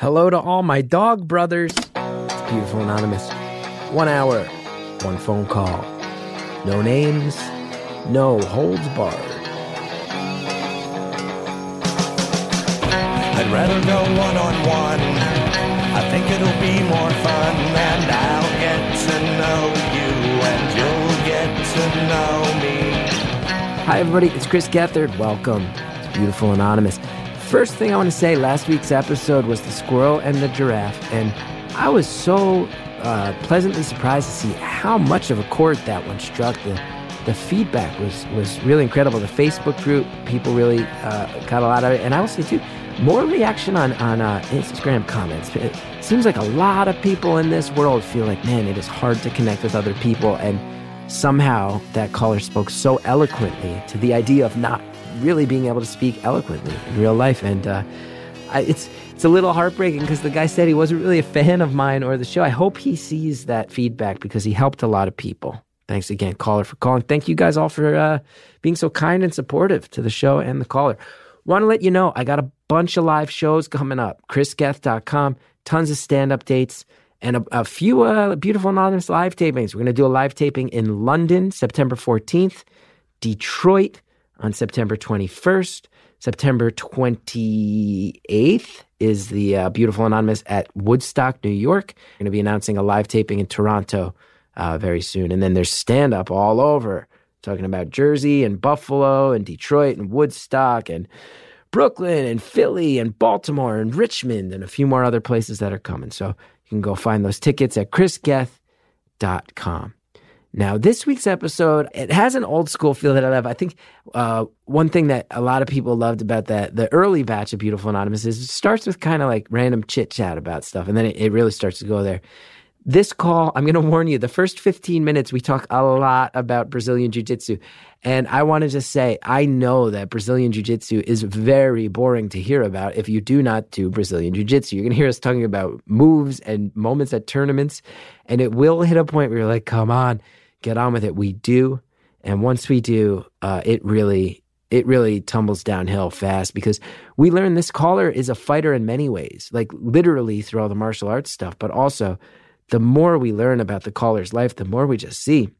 Hello to all my dog brothers. It's beautiful, anonymous. One hour, one phone call. No names, no holds barred. I'd rather go one on one. I think it'll be more fun, and I'll get to know you, and you'll get to know me. Hi, everybody. It's Chris Gethard. Welcome. It's beautiful, anonymous. First thing I want to say last week's episode was the squirrel and the giraffe, and I was so uh, pleasantly surprised to see how much of a chord that one struck. The, the feedback was, was really incredible. The Facebook group, people really uh, got a lot of it. And I will say, too, more reaction on, on uh, Instagram comments. It seems like a lot of people in this world feel like, man, it is hard to connect with other people. And somehow that caller spoke so eloquently to the idea of not really being able to speak eloquently in real life. And uh, I, it's it's a little heartbreaking because the guy said he wasn't really a fan of mine or the show. I hope he sees that feedback because he helped a lot of people. Thanks again, caller, for calling. Thank you guys all for uh, being so kind and supportive to the show and the caller. Want to let you know I got a bunch of live shows coming up. ChrisGeth.com, tons of stand up dates and a, a few uh, beautiful anonymous live tapings. We're going to do a live taping in London, September 14th, Detroit on September 21st, September 28th is the uh, beautiful anonymous at Woodstock, New York. Going to be announcing a live taping in Toronto uh, very soon, and then there's stand up all over, talking about Jersey and Buffalo and Detroit and Woodstock and Brooklyn and Philly and Baltimore and Richmond and a few more other places that are coming. So you can go find those tickets at chrisgeth.com. Now, this week's episode, it has an old school feel that I love. I think uh, one thing that a lot of people loved about that the early batch of Beautiful Anonymous is it starts with kind of like random chit chat about stuff, and then it, it really starts to go there. This call, I'm going to warn you, the first 15 minutes, we talk a lot about Brazilian Jiu Jitsu. And I want to just say, I know that Brazilian Jiu Jitsu is very boring to hear about if you do not do Brazilian Jiu Jitsu. You're going to hear us talking about moves and moments at tournaments, and it will hit a point where you're like, come on, get on with it. We do. And once we do, uh, it really it really tumbles downhill fast because we learn this caller is a fighter in many ways, like literally through all the martial arts stuff, but also the more we learn about the caller's life, the more we just see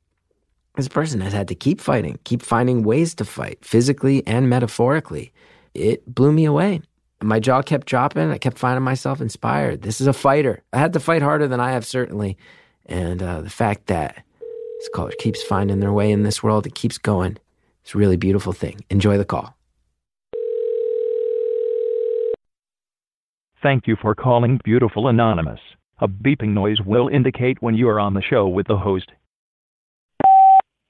this person has had to keep fighting, keep finding ways to fight physically and metaphorically. It blew me away. My jaw kept dropping. I kept finding myself inspired. This is a fighter. I had to fight harder than I have, certainly. And uh, the fact that this caller keeps finding their way in this world, it keeps going. It's a really beautiful thing. Enjoy the call. Thank you for calling Beautiful Anonymous. A beeping noise will indicate when you are on the show with the host.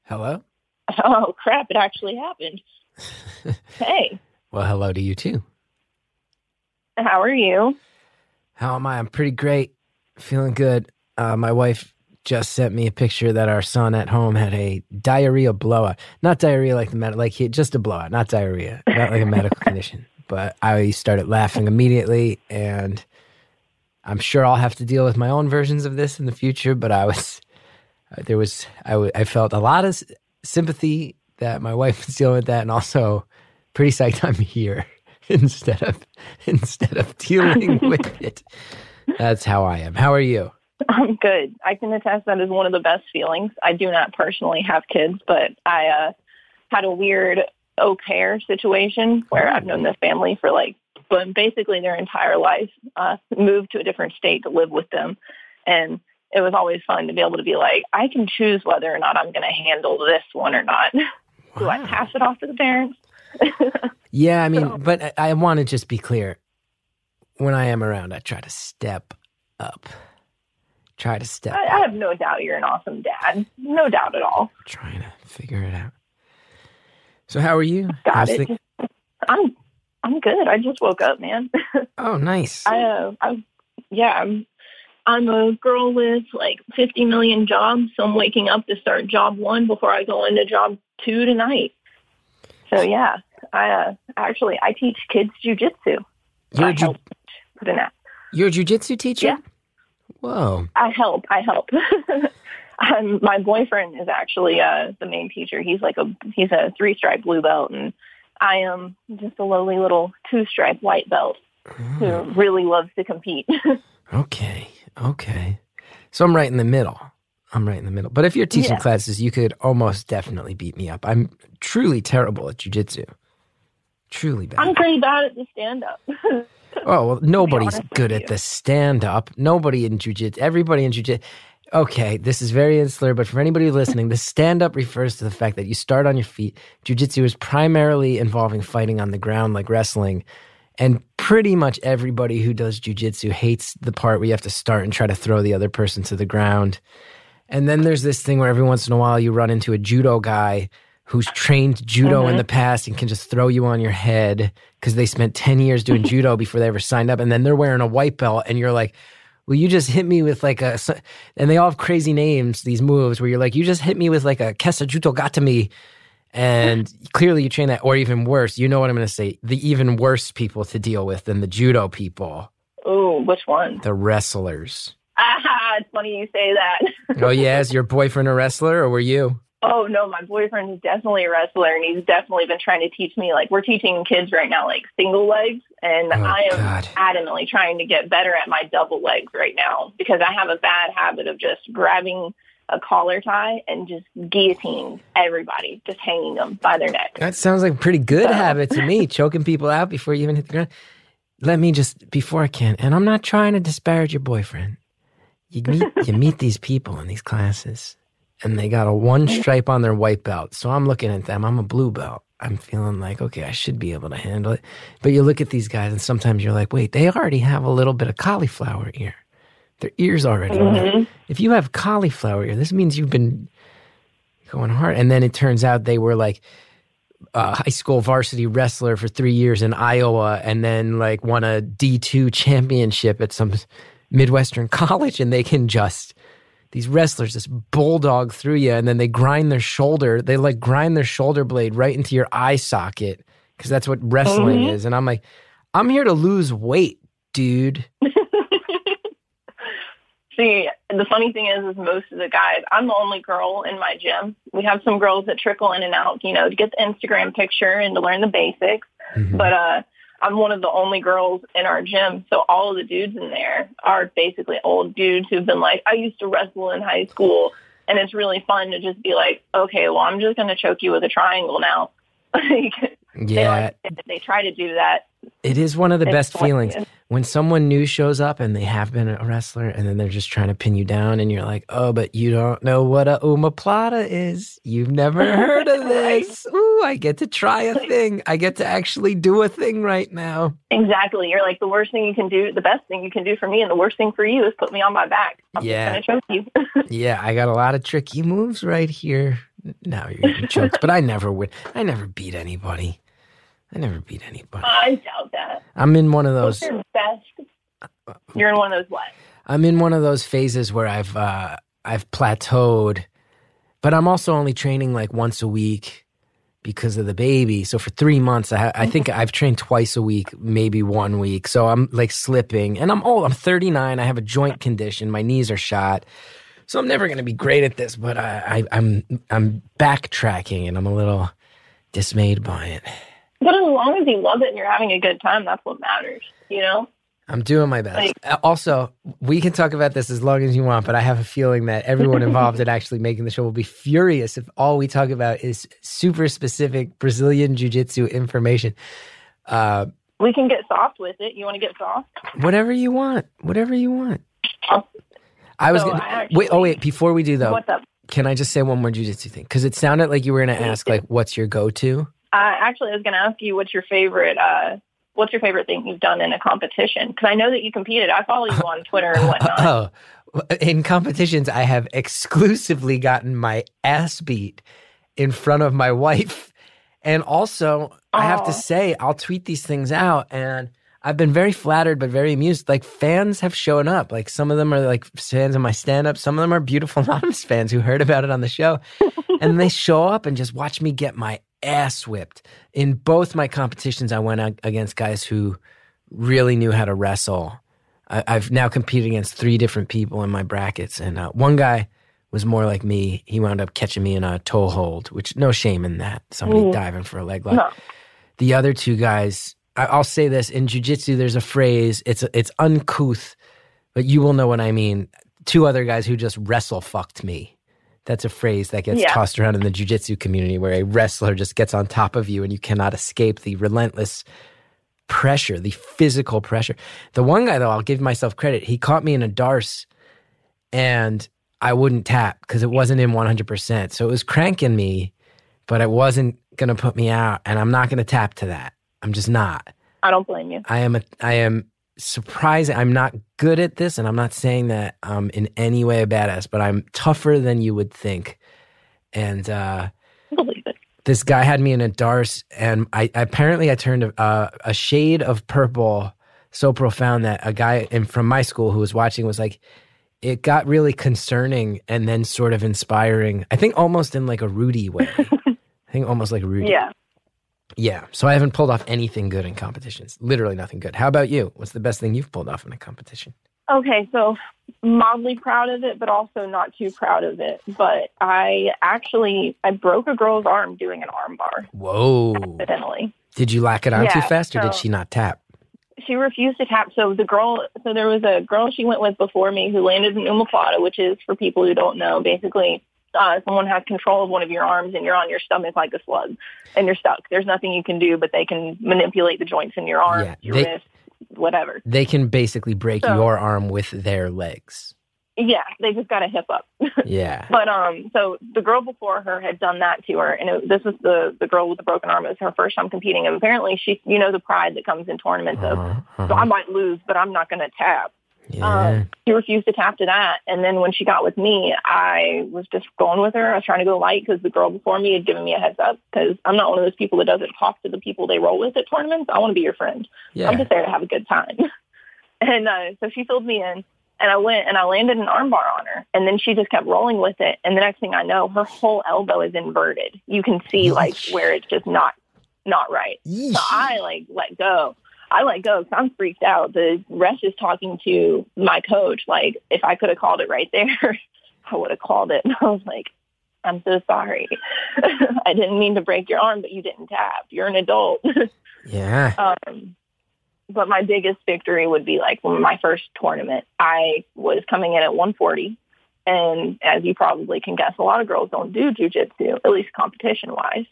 Hello? Oh, crap. It actually happened. hey, Well, hello to you too. how are you? How am I? I'm pretty great. Feeling good. Uh, my wife just sent me a picture that our son at home had a diarrhea blowout. Not diarrhea like the med- like he just a blowout, not diarrhea, not like a medical condition. But I started laughing immediately, and I'm sure I'll have to deal with my own versions of this in the future. But I was uh, there was I, w- I felt a lot of s- sympathy that my wife was dealing with that, and also pretty psyched I'm here instead of instead of dealing with it. That's how I am. How are you? I'm good. I can attest that is one of the best feelings. I do not personally have kids, but I uh, had a weird au pair situation where I've known this family for like, but basically their entire life. Uh, moved to a different state to live with them, and it was always fun to be able to be like, I can choose whether or not I'm going to handle this one or not. Do I pass it off to the parents? Yeah, I mean, So- but I, I want to just be clear. When I am around, I try to step up. Try to step I, I have no doubt you're an awesome dad. No doubt at all. Trying to figure it out. So, how are you? Got How's it. the- I'm I'm good. I just woke up, man. oh, nice. I, uh, I, yeah, I'm, I'm a girl with like 50 million jobs, so I'm waking up to start job one before I go into job two tonight. So yeah, I uh, actually I teach kids jujitsu. You're ju- put in that. you're a jujitsu teacher? Yeah. Whoa. I help. I help. um, my boyfriend is actually uh, the main teacher. He's like a he's a three stripe blue belt, and I am just a lowly little two stripe white belt. who really loves to compete. Okay. Okay. So I'm right in the middle. I'm right in the middle. But if you're teaching Yeah. classes, you could almost definitely beat me up. I'm truly terrible at jujitsu. Truly bad. I'm pretty bad at the stand up. Oh well, nobody's good at the stand up. Nobody in jujitsu. Everybody in jujitsu. Okay, this is very insular, but for anybody listening, the stand up refers to the fact that you start on your feet. Jujitsu is primarily involving fighting on the ground, like wrestling. And pretty much everybody who does jujitsu hates the part where you have to start and try to throw the other person to the ground. And then there's this thing where every once in a while you run into a judo guy who's trained judo in the past and can just throw you on your head because they spent 10 years doing judo before they ever signed up. And then they're wearing a white belt and you're like, well, you just hit me with like a, and they all have crazy names, these moves where you're like, you just hit me with like a kesa juto gatami. And clearly you train that, or even worse, you know what I'm going to say, the even worse people to deal with than the judo people, Oh, which one? the wrestlers. Ah, it's funny you say that. oh, yeah, is your boyfriend a wrestler or were you? Oh no, my boyfriend is definitely a wrestler, and he's definitely been trying to teach me. Like we're teaching kids right now, like single legs, and Oh, I am God. adamantly trying to get better at my double legs right now because I have a bad habit of just grabbing a collar tie and just guillotining everybody, just hanging them by their neck. That sounds like a pretty good So- habit to me, choking people out before you even hit the ground. Let me just, before I can, and I'm not trying to disparage your boyfriend. You meet, you meet these people in these classes, and they got a one stripe on their white belt. So I'm looking at them. I'm a blue belt. I'm feeling like, okay, I should be able to handle it. But you look at these guys, and sometimes you're like, wait, they already have a little bit of cauliflower ear. Their ears already. Mhm. If you have cauliflower ear, this means you've been going hard. And then it turns out they were like a high school varsity wrestler for three years in Iowa and then like won a D2 championship at some Midwestern college. And they can just, these wrestlers just bulldog through you and then they grind their shoulder. They like grind their shoulder blade right into your eye socket because that's what wrestling is. And I'm like, I'm here to lose weight, dude. See, the funny thing is, is most of the guys, I'm the only girl in my gym. We have some girls that trickle in and out, you know, to get the Instagram picture and to learn the basics. Mhm. But uh, I'm one of the only girls in our gym, so all of the dudes in there are basically old dudes who've been like, I used to wrestle in high school, and it's really fun to just be like, okay, well, I'm just going to choke you with a triangle now. like, they, yeah, like, they try to do that. It is one of the It's best feelings. when someone new shows up and they have been a wrestler and then they're just trying to pin you down and you're like, oh, but you don't know what a omoplata is. You've never heard of this. Ooh, I get to try a thing. I get to actually do a thing right now. Exactly. You're like the worst thing you can do, the best thing you can do for me, and the worst thing for you is put me on my back. I'm Yeah. gonna choke you. Yeah, I got a lot of tricky moves right here. Now you're getting choked, but I never win. I never beat anybody. I never beat anybody. I doubt that. I'm in one of What's those. your best? You're in one of those what? I'm in one of those phases where I've uh, I've plateaued, but I'm also only training like once a week because of the baby. So for three months, I, ha- I think I've trained twice a week, maybe one week. So I'm like slipping, and I'm old. I'm 39. I have a joint condition. My knees are shot. So I'm never going to be great at this, but I, I, I'm I'm backtracking, and I'm a little dismayed by it. But as long as you love it and you're having a good time, that's what matters. You know? I'm doing my best. Uh, Also, we can talk about this as long as you want, but I have a feeling that everyone involved in actually making the show will be furious if all we talk about is super specific Brazilian Jiu Jitsu information. Uh, We can get soft with it. You want to get soft? whatever you want, whatever you want. I was So gonna I wait. Oh wait, before we do though, What's up? can I just say one more Jiu Jitsu thing? Because it sounded like you were going to ask, like, what's your go to? Uh, actually, I was going to ask you what's your favorite. Uh, what's your favorite thing you've done in a competition? Because I know that you competed. I follow you on Twitter and whatnot. Oh, in competitions, I have exclusively gotten my ass beat in front of my wife. And also, I have to say, I'll tweet these things out and I've been very flattered, but very amused. Like, fans have shown up. Like, some of them are like fans of my stand up, some of them are beautiful anonymous fans who heard about it on the show. and they show up and just watch me get my ass whipped. In both my competitions, I went against guys who really knew how to wrestle. I, I've now competed against three different people in my brackets, and uh, one guy was more like me. He wound up catching me in a toe hold, which no shame in that. Somebody Mhm. diving for a leg lock. No. The other two guys I, I'll say this in jujitsu. There's a phrase. It's it's uncouth, but you will know what I mean. Two other guys who just wrestle fucked me. That's a phrase that gets Yeah. tossed around in the jujitsu community, where a wrestler just gets on top of you and you cannot escape the relentless pressure, the physical pressure. The one guy, though, I'll give myself credit. He caught me in a D'Arce, and I wouldn't tap because it wasn't in 100%. So it was cranking me, but it wasn't going to put me out. And I'm not going to tap to that. I'm just not. I don't blame you. I am a, I am surprised. I'm not good at this, and I'm not saying that I'm in any way a badass, but I'm tougher than you would think. And uh, believe it. this guy had me in a D'Arce, and I apparently I turned a, a shade of purple so profound that a guy in, from my school who was watching was like, it got really concerning and then sort of inspiring. I think almost in like a Rudy way. I think almost like Rudy. Yeah. Yeah. So I haven't pulled off anything good in competitions. Literally nothing good. How about you? What's the best thing you've pulled off in a competition? Okay, so mildly proud of it, but also not too proud of it. But I actually I broke a girl's arm doing an arm bar Whoa. accidentally. Did you lock it on too fast or did she not tap? She refused to tap. So the girl, so there was a girl she went with before me who landed in omoplata, which is for people who don't know, basically uh, someone has control of one of your arms and you're on your stomach like a slug and you're stuck. There's nothing you can do, but they can manipulate the joints in your arm, Yeah, your they- wrist, whatever. They can basically break So- your arm with their legs. Yeah, they just got a hip up. Yeah. But um, so the girl before her had done that to her, and it, this was the the girl with the broken arm. It was her first time competing, and apparently she, you know, the pride that comes in tournaments Uh-huh, so uh-huh. I might lose, but I'm not going to tap. Yeah. Um, she refused to tap to that, and then when she got with me, I was just going with her. I was trying to go light because the girl before me had given me a heads up. Because I'm not one of those people that doesn't talk to the people they roll with at tournaments. I want to be your friend. I'm just there to have a good time. And uh, so she filled me in, and I went and I landed an armbar on her, and then she just kept rolling with it. And the next thing I know, her whole elbow is inverted. You can see like where it's just not not right. So I like let go. I let go because I'm freaked out. The rest is talking to my coach. Like if I could have called it right there, I would have called it. And I was like, I'm so sorry. I didn't mean to break your arm, but you didn't tap. You're an adult. yeah. Um, but my biggest victory would be like my first tournament. I was coming in at 140, and as you probably can guess, a lot of girls don't do jujitsu, at least competition wise.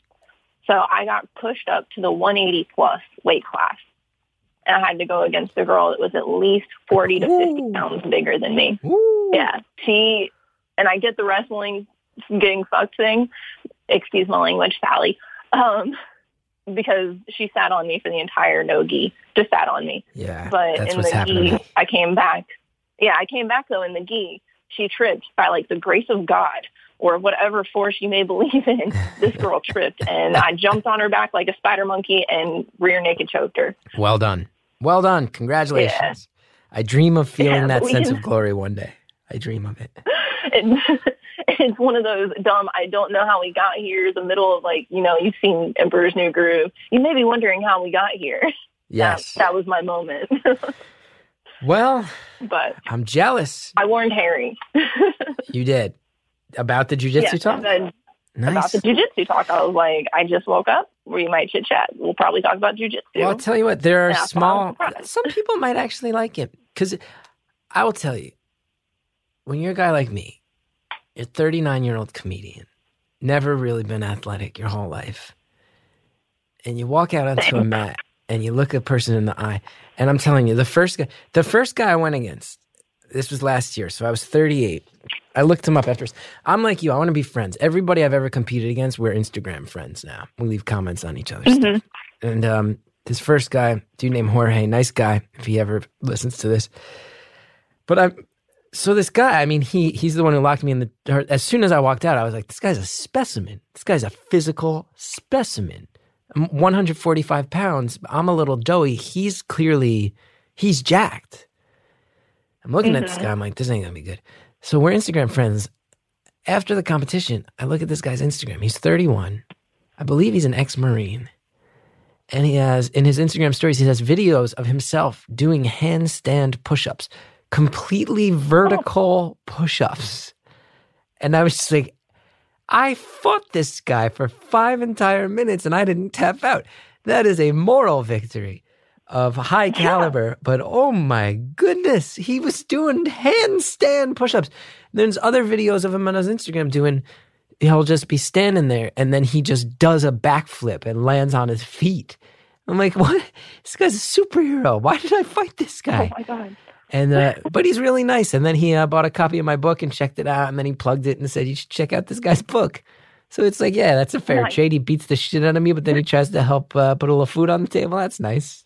So I got pushed up to the 180 plus weight class, and I had to go against a girl that was at least 40 to 50 Ooh. pounds bigger than me. Woo. Yeah, she and I get the wrestling getting fucked thing. Excuse my language, Sally. Um, because she sat on me for the entire no gi, just sat on me. Yeah. But That's in what's the happening. gi, I came back. Yeah, I came back though in the gi. She tripped by like the grace of God or whatever force you may believe in. This girl tripped, and I jumped on her back like a spider monkey and rear naked choked her. Well done. Well done. Congratulations. I dream of feeling Yeah, that sense of glory one day. I dream of it. It's one of those dumb. I don't know how we got here. The middle of like you know you've seen Emperor's New Groove. You may be wondering how we got here. Yes. that, that was my moment. well, but I'm jealous. I warned Harry. You did. About the jujitsu yeah, talk? and about Nice. the jujitsu talk. I was like, I just woke up. We might chit chat. We'll probably talk about jujitsu. Well, I'll tell you what, there are Yeah, so I was small, some people might actually like it. Because I will tell you, when you're a guy like me, you're a 39 year old comedian, never really been athletic your whole life, and you walk out onto a mat and you look a person in the eye, and I'm telling you, the first guy, the first guy I went against, this was last year, so I was 38. I looked him up after. I'm like you. I want to be friends. Everybody I've ever competed against, we're Instagram friends now. We leave comments on each other's stuff. And um, this first guy, dude named Jorge, nice guy. If he ever listens to this, but I'm so this guy. I mean, he he's the one who locked me in the. As soon as I walked out, I was like, this guy's a specimen. This guy's a physical specimen. I'm 145 pounds. I'm a little doughy. He's clearly he's jacked. I'm looking at this guy. I'm like, this ain't gonna be good. So we're Instagram friends. After the competition, I look at this guy's Instagram. He's 31. I believe he's an ex-marine. And he has in his Instagram stories, he has videos of himself doing handstand push-ups, completely vertical push-ups. And I was just like, I fought this guy for five entire minutes and I didn't tap out. That is a moral victory. Of high caliber, but oh my goodness, he was doing handstand push-ups. There's other videos of him on his Instagram doing he'll just be standing there and then he just does a backflip and lands on his feet. I'm like, what? This guy's a superhero. Why did I fight this guy? Oh my god. And uh, but he's really nice. And then he uh, bought a copy of my book and checked it out. And then he plugged it and said, "You should check out this guy's book." So it's like, yeah, that's a fair Nice. trade. He beats the shit out of me, but then he tries to help uh, put a little food on the table. That's nice.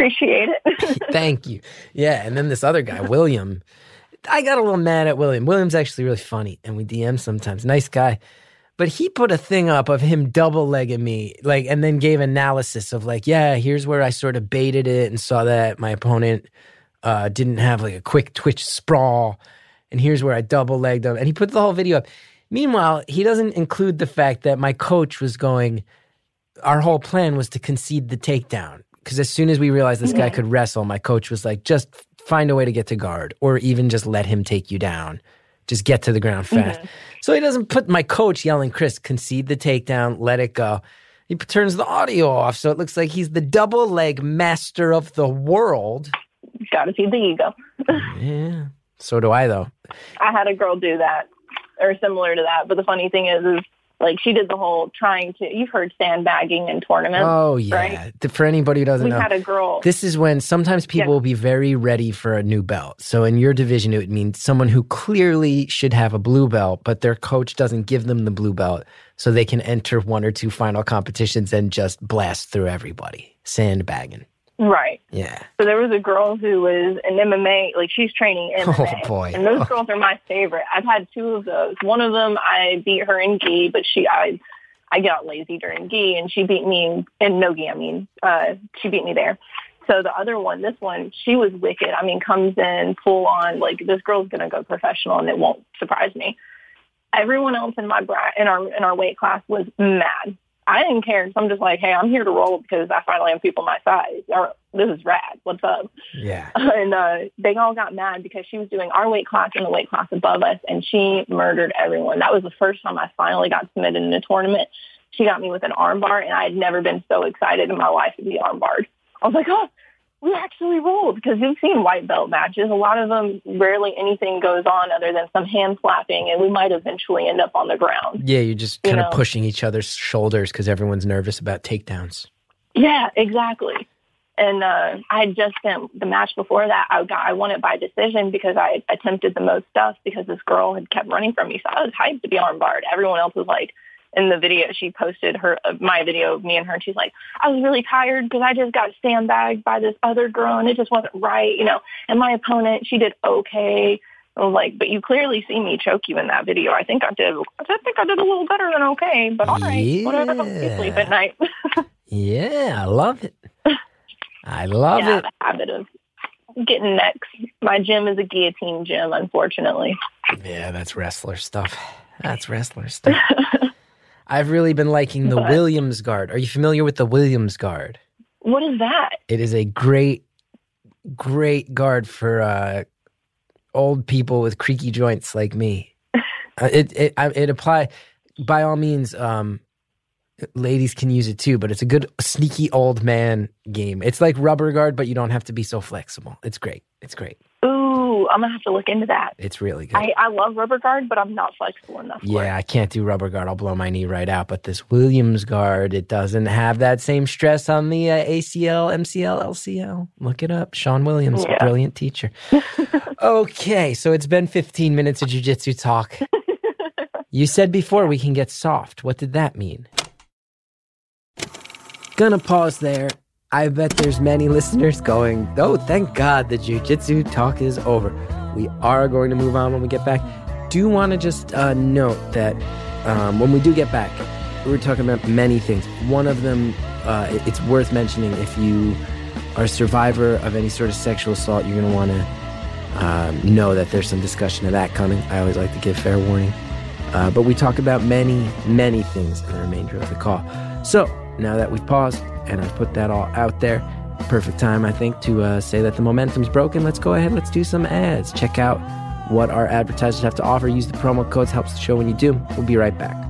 Appreciate it. Thank you. Yeah, and then this other guy, William. I got a little mad at William. William's actually really funny, and we DM sometimes. Nice guy. But he put a thing up of him double legging me, like, and then gave analysis of like, yeah, here's where I sort of baited it and saw that my opponent uh, didn't have like a quick twitch sprawl, and here's where I double legged him. And he put the whole video up. Meanwhile, he doesn't include the fact that my coach was going, our whole plan was to concede the takedown. Because as soon as we realized this guy could wrestle, my coach was like, just find a way to get to guard or even just let him take you down. Just get to the ground mm-hmm. fast. So he doesn't put my coach yelling, Chris, concede the takedown, let it go. He p- turns the audio off so it looks like he's the double leg master of the world. Got to feed the ego. Yeah. So do I, though. I had a girl do that or similar to that. But the funny thing is, is like she did the whole trying to. You've heard sandbagging in tournaments. Oh, yeah. Right? For anybody who doesn't We know, had a girl. This is when sometimes people Yeah. will be very ready for a new belt. So in your division, it would mean someone who clearly should have a blue belt, but their coach doesn't give them the blue belt so they can enter one or two final competitions and just blast through everybody. Sandbagging. Right. Yeah. So there was a girl who was an MMA, like she's training MMA. Oh, boy. And those girls are my favorite. I've had two of those. One of them I beat her in gi, but she I I got lazy during gi and she beat me in, in no gi, I mean. Uh she beat me there. So the other one, this one, she was wicked. I mean, comes in full on like this girl's gonna go professional and it won't surprise me. Everyone else in my bra- in our in our weight class was mad. I didn't care. So I'm just like, hey, I'm here to roll because I finally have people my size. Or, This is rad. What's up? Yeah. and uh, they all got mad because she was doing our weight class and the weight class above us, and she murdered everyone. That was the first time I finally got submitted in a tournament. She got me with an armbar, and I had never been so excited in my life to be armbarred. I was like, oh, we actually rolled because you've seen white belt matches. A lot of them, rarely anything goes on other than some hand slapping, and we might eventually end up on the ground. Yeah, you're just You kind of know. pushing each other's shoulders because everyone's nervous about takedowns. Yeah, exactly. And uh, I had just spent the match before that. I got I won it by decision because I attempted the most stuff because this girl had kept running from me. So I was hyped to be armbarred. Everyone else was like, in the video, she posted her uh, my video of me and her, and she's like, I was really tired because I just got sandbagged by this other girl, and it just wasn't right, you know. And my opponent, she did okay. I was like, but you clearly see me choke you in that video. I think I did. I think I did a little better than okay, but all right, whatever. You sleep at night. Yeah, I love it. I love yeah, it. the habit of getting next My gym is a guillotine gym, unfortunately. Yeah, that's wrestler stuff. That's wrestler stuff. I've really been liking the But- Williams guard. Are you familiar with the Williams guard? What is that? It is a great, great guard for uh, old people with creaky joints like me. Uh, it it it apply by all means. Um, ladies can use it too, but it's a good sneaky old man game. It's like rubber guard, but you don't have to be so flexible. It's great. It's great. Ooh, I'm gonna have to look into that. It's really good. I, I love rubber guard, but I'm not flexible enough. For Yeah. I can't do rubber guard. I'll blow my knee right out. But this Williams guard, it doesn't have that same stress on the uh, ACL, MCL, LCL. Look it up. Sean Williams, Yeah. brilliant teacher. okay, so it's been 15 minutes of jujitsu talk. you said before we can get soft. What did that mean? Gonna pause there. I bet there's many listeners going, oh, thank God the jujitsu talk is over. We are going to move on when we get back. Do want to just uh, note that um, when we do get back, we're talking about many things. One of them, uh, it's worth mentioning if you are a survivor of any sort of sexual assault, you're going to want to um, know that there's some discussion of that coming. I always like to give fair warning. Uh, but we talk about many, many things in the remainder of the call. So now that we've paused and I've put that all out there, perfect time, I think, to uh, say that the momentum's broken. Let's go ahead. Let's do some ads. Check out what our advertisers have to offer. Use the promo codes. Helps the show when you do. We'll be right back.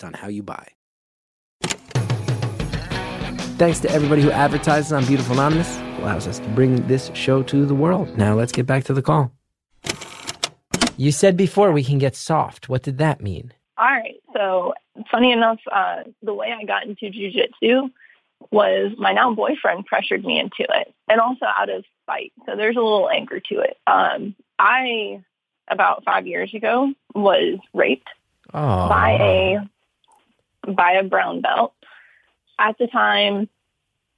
on how you buy. Thanks to everybody who advertises on Beautiful Anonymous. Allows us to bring this show to the world. Now let's get back to the call. You said before we can get soft. What did that mean? All right. So funny enough, uh, the way I got into jujitsu was my now boyfriend pressured me into it, and also out of spite. So there's a little anger to it. Um, I about five years ago was raped Oh, by a by a brown belt. At the time,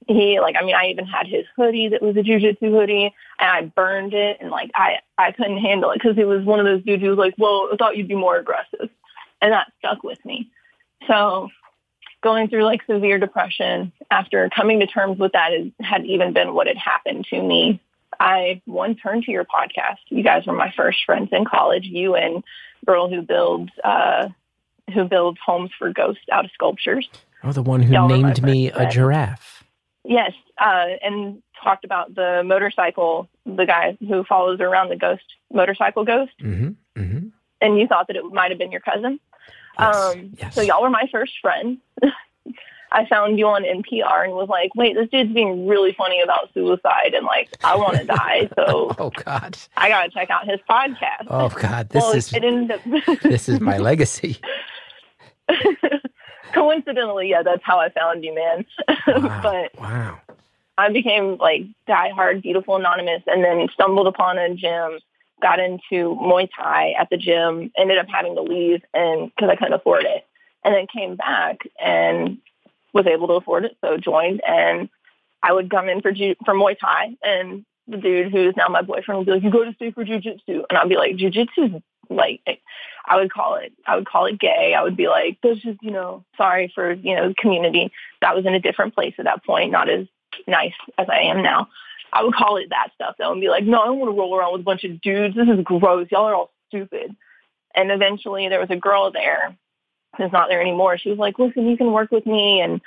he like I mean I even had his hoodie that was a jujitsu hoodie, and I burned it, and like I I couldn't handle it because it was one of those dudes who was like, "Well, I thought you'd be more aggressive," and that stuck with me. So going through like severe depression after coming to terms with that had even been what had happened to me. I one turned to your podcast. You guys were my first friends in college. You and girl who builds uh, who builds homes for ghosts out of sculptures. oh, the one who Y'all named me a friend. giraffe. Yes, uh, and talked about the motorcycle, the guy who follows around the ghost motorcycle ghost, Mm-hmm. Mm-hmm. and you thought that it might have been your cousin. Yes. Um, yes. So y'all were my first friends. I found you on NPR and was like, wait, this dude's being really funny about suicide and like, I want to die. So Oh God. I got to check out his podcast. Oh God. This well, is it ended up, this is my legacy. coincidentally, yeah, that's how I found you, man. Wow. but wow. I became like diehard, beautiful, anonymous, and then stumbled upon a gym, got into Muay Thai at the gym, ended up having to leave and because I couldn't afford it, and then came back and was able to afford it, so joined, and I would come in for ju- for Muay Thai, and the dude who's now my boyfriend would be like, "You go to stay for jujitsu," and I'd be like, "Jujitsu is like." Eh. I would call it, I would call it gay. I would be like, this is, you know, sorry for, you know, the community. That was in a different place at that point, not as nice as I am now. I would call it that stuff though and be like, no, I don't want to roll around with a bunch of dudes. This is gross. Y'all are all stupid. And eventually there was a girl there who's not there anymore. She was like, listen, you can work with me and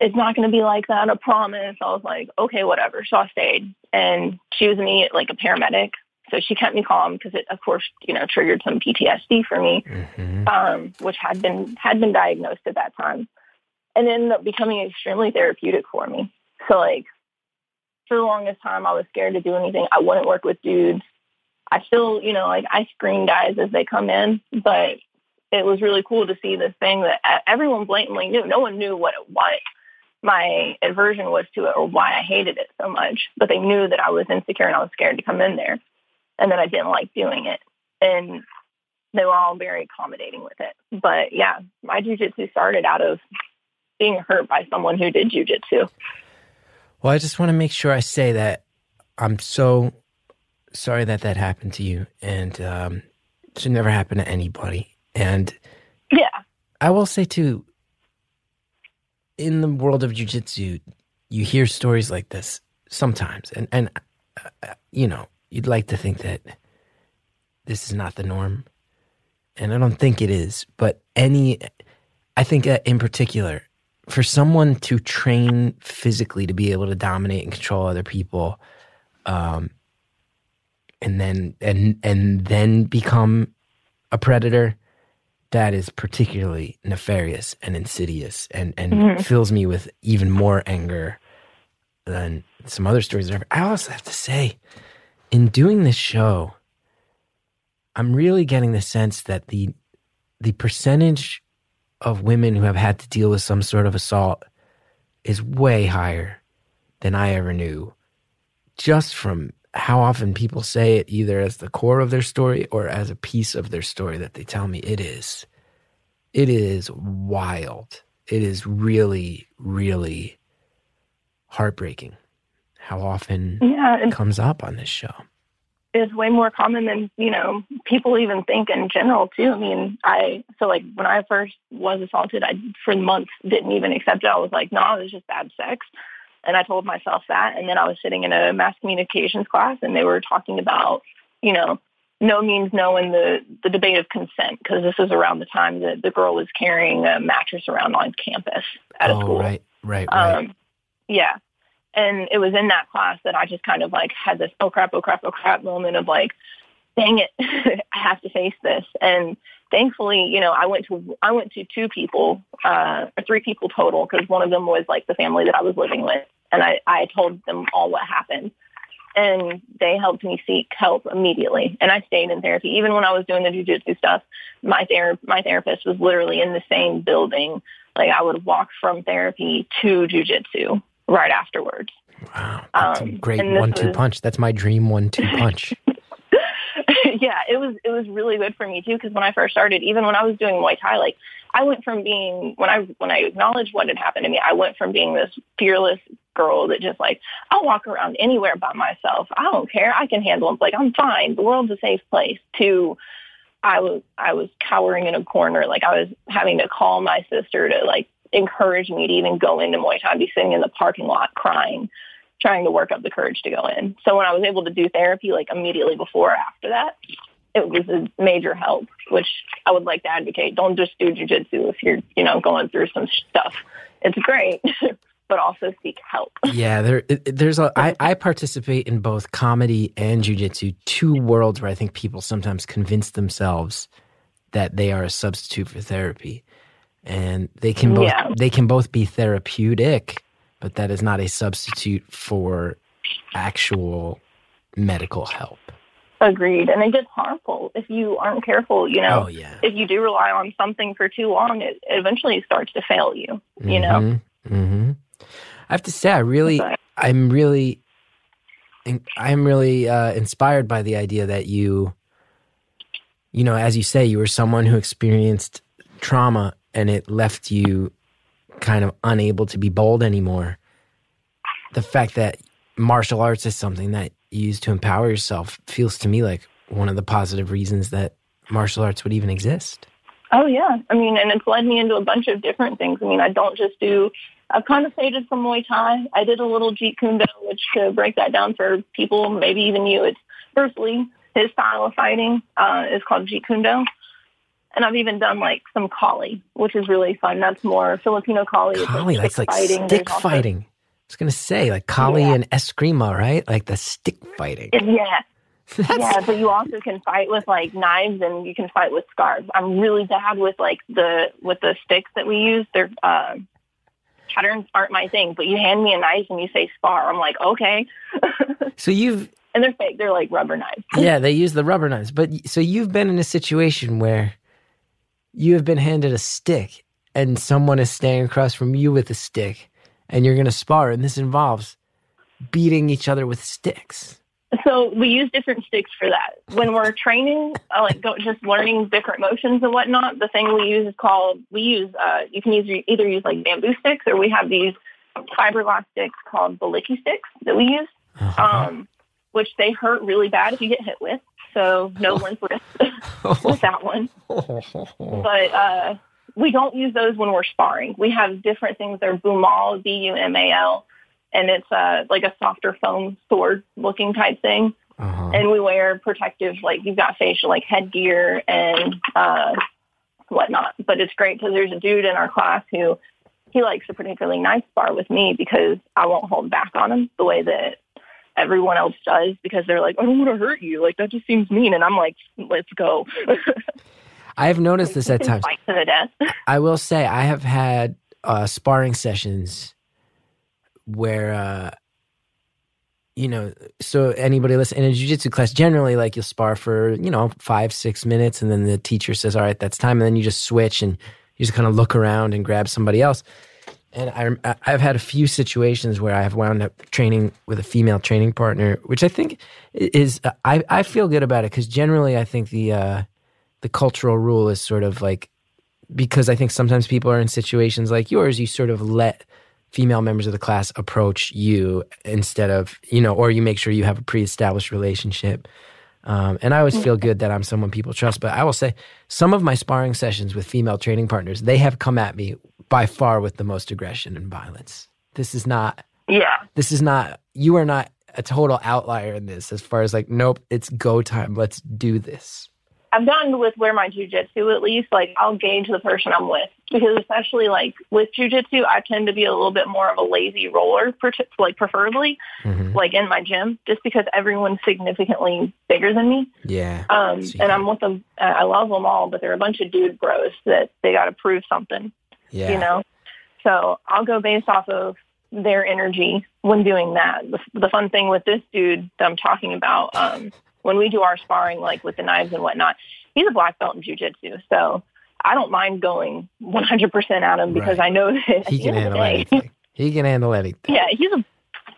it's not going to be like that. I promise. I was like, okay, whatever. So I stayed and she was immediate, like a paramedic. So she kept me calm because it, of course, you know, triggered some PTSD for me Mm-hmm. um, which had been had been diagnosed at that time, and ended up becoming extremely therapeutic for me. So like for the longest time, I was scared to do anything. I wouldn't work with dudes. I still, you know, like I screen guys as they come in, but it was really cool to see this thing that everyone blatantly knew. No one knew what it, what my aversion was to it or why I hated it so much, but they knew that I was insecure and I was scared to come in there, and that I didn't like doing it. And they were all very accommodating with it. But yeah, my jujitsu started out of being hurt by someone who did jujitsu. Well, I just want to make sure I say that I'm so sorry that that happened to you, and um, it should never happen to anybody. And Yeah. I will say too, in the world of jujitsu, you hear stories like this sometimes, and and uh, you know you'd like to think that this is not the norm, and I don't think it is. But any, I think in particular, for someone to train physically to be able to dominate and control other people, um, and then and and then become a predator that is particularly nefarious and insidious and and Mhm. fills me with even more anger than some other stories I've I also have to say in doing this show I'm really getting the sense that the the percentage of women who have had to deal with some sort of assault is way higher than I ever knew just from how often people say it either as the core of their story or as a piece of their story that they tell me it is it is wild it is really really heartbreaking how often Yeah. it comes up on this show is way more common than you know people even think in general too. I mean, I so like when I first was assaulted, I for months didn't even accept it. I was like, no, nah, it was just bad sex, and I told myself that. And then I was sitting in a mass communications class, and they were talking about you know no means no in the the debate of consent because this is around the time that the girl was carrying a mattress around on campus at oh, a school. Right, right, right. Um, yeah. And it was in that class that I just kind of like had this oh crap, oh crap, oh crap moment of like, dang it, I have to face this. And thankfully, you know, I went to I went to two people, uh, or three people total, because one of them was like the family that I was living with, and I I told them all what happened, and they helped me seek help immediately. And I stayed in therapy even when I was doing the jujitsu stuff. My ther- my therapist was literally in the same building. Like I would walk from therapy to jujitsu right afterwards. Wow, that's Um, a great one-two was- punch. That's my dream one-two punch. yeah, it was it was really good for me too because when I first started, even when I was doing Muay Thai, like I went from being when I when I acknowledged what had happened to me, I went from being this fearless girl that just like I'll walk around anywhere by myself. I don't care. I can handle it. Like I'm fine. The world's a safe place. To I was I was cowering in a corner. Like I was having to call my sister to like encourage me to even go into Muay Thai. I'd be sitting in the parking lot crying trying to work up the courage to go in. So when I was able to do therapy like immediately before or after that, it was a major help, which I would like to advocate. Don't just do jujitsu if you're, you know, going through some stuff. It's great, but also seek help. yeah, there, there's a. I, I participate in both comedy and jujitsu, two worlds where I think people sometimes convince themselves that they are a substitute for therapy, and they can both Yeah. they can both be therapeutic, but that is not a substitute for actual medical help. Agreed. And it gets harmful if you aren't careful, you know. Oh yeah, If you do rely on something for too long, it it eventually starts to fail you, you know. hmm I have to say, I really, I'm really, I'm really uh, inspired by the idea that you, you know, as you say, you were someone who experienced trauma and it left you kind of unable to be bold anymore. The fact that martial arts is something that you use to empower yourself feels to me like one of the positive reasons that martial arts would even exist. Oh yeah, I mean, and it's led me into a bunch of different things. I mean, I don't just do. I've kind of faded from Muay Thai. I did a little Jeet Kune Do, which to break that down for people, maybe even you, it's Bruce Lee. His style of fighting uh, is called Jeet Kune Do. And I've even done like some Kali, which is really fun. That's more Filipino Kali. It's Kali, like that's like fighting. stick also- fighting. I was gonna say like Kali Yeah. and Eskrima, right? Like the stick fighting. Yeah, That's- yeah, but you also can fight with like knives and you can fight with scarves. I'm really bad with like the with the sticks that we use. They're uh, patterns aren't my thing, but you hand me a knife and you say spar. I'm like, okay. So you've and they're fake. They're like rubber knives. yeah, they use the rubber knives, but so you've been in a situation where you have been handed a stick and someone is standing across from you with a stick and you're gonna spar, and this involves beating each other with sticks. So we use different sticks for that. When we're training, uh, like go, just learning different motions and whatnot, the thing we use is called, we use, uh, you can either, either use like bamboo sticks or we have these fiberglass sticks called baliki sticks that we use, Uh-huh. um, which they hurt really bad if you get hit with. So no one's wrist with that one. But uh, we don't use those when we're sparring. We have different things. They're bumal, B-U-M-A-L, and it's uh, like a softer foam sword looking type thing. Uh-huh. And we wear protective, like you've got facial, like headgear and uh, whatnot. But it's great because there's a dude in our class who he likes to particularly nice spar with me because I won't hold back on him the way that everyone else does because they're like, I don't want to hurt you. Like that just seems mean. And I'm like, let's go. I've noticed this at times. To the death. I will say I have had uh, sparring sessions where, uh, you know, so anybody listen in a jujitsu class, generally like you'll spar for you know five six minutes, and then the teacher says, "All right, that's time," and then you just switch and you just kind of look around and grab somebody else. And I, I've had a few situations where I've wound up training with a female training partner, which I think is I, I feel good about it because generally I think the uh, the cultural rule is sort of like because I think sometimes people are in situations like yours, you sort of let female members of the class approach you instead of, you know, or you make sure you have a pre established relationship. Um, and I always feel good that I'm someone people trust. But I will say, some of my sparring sessions with female training partners, they have come at me by far with the most aggression and violence. This is not, Yeah. this is not, you are not a total outlier in this as far as like, nope, it's go time. Let's do this. I've gotten with where my jujitsu at least, like I'll gauge the person I'm with because especially like with jujitsu, I tend to be a little bit more of a lazy roller, like preferably Mhm. like in my gym, just because everyone's significantly bigger than me. Yeah. Um, See. and I'm with them. uh, I love them all, but they're a bunch of dude bros that they got to prove something, Yeah. you know. So I'll go based off of their energy when doing that. The, the fun thing with this dude that I'm talking about, um, when we do our sparring, like with the knives and whatnot, he's a black belt in jujitsu. So I don't mind going 100% at him because Right. I know that He can end of the handle day- anything. He can handle anything. yeah, he's a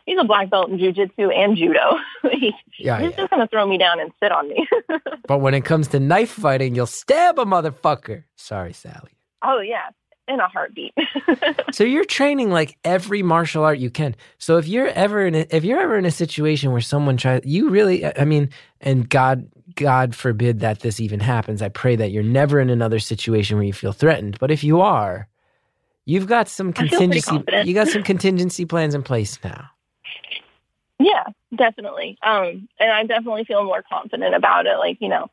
he's a black belt in jujitsu and judo. he, Yeah, he's yeah. just gonna throw me down and sit on me. But when it comes to knife fighting, you'll stab a motherfucker. Sorry, Sally. oh yeah, in a heartbeat. So you're training like every martial art you can. So if you're ever in a, if you're ever in a situation where someone tries, you really, I mean, and God, God forbid that this even happens. I pray that you're never in another situation where you feel threatened. But if you are, you've got some I feel pretty contingency. You got some contingency plans in place now. Yeah, definitely. Um, and I definitely feel more confident about it. Like, you know,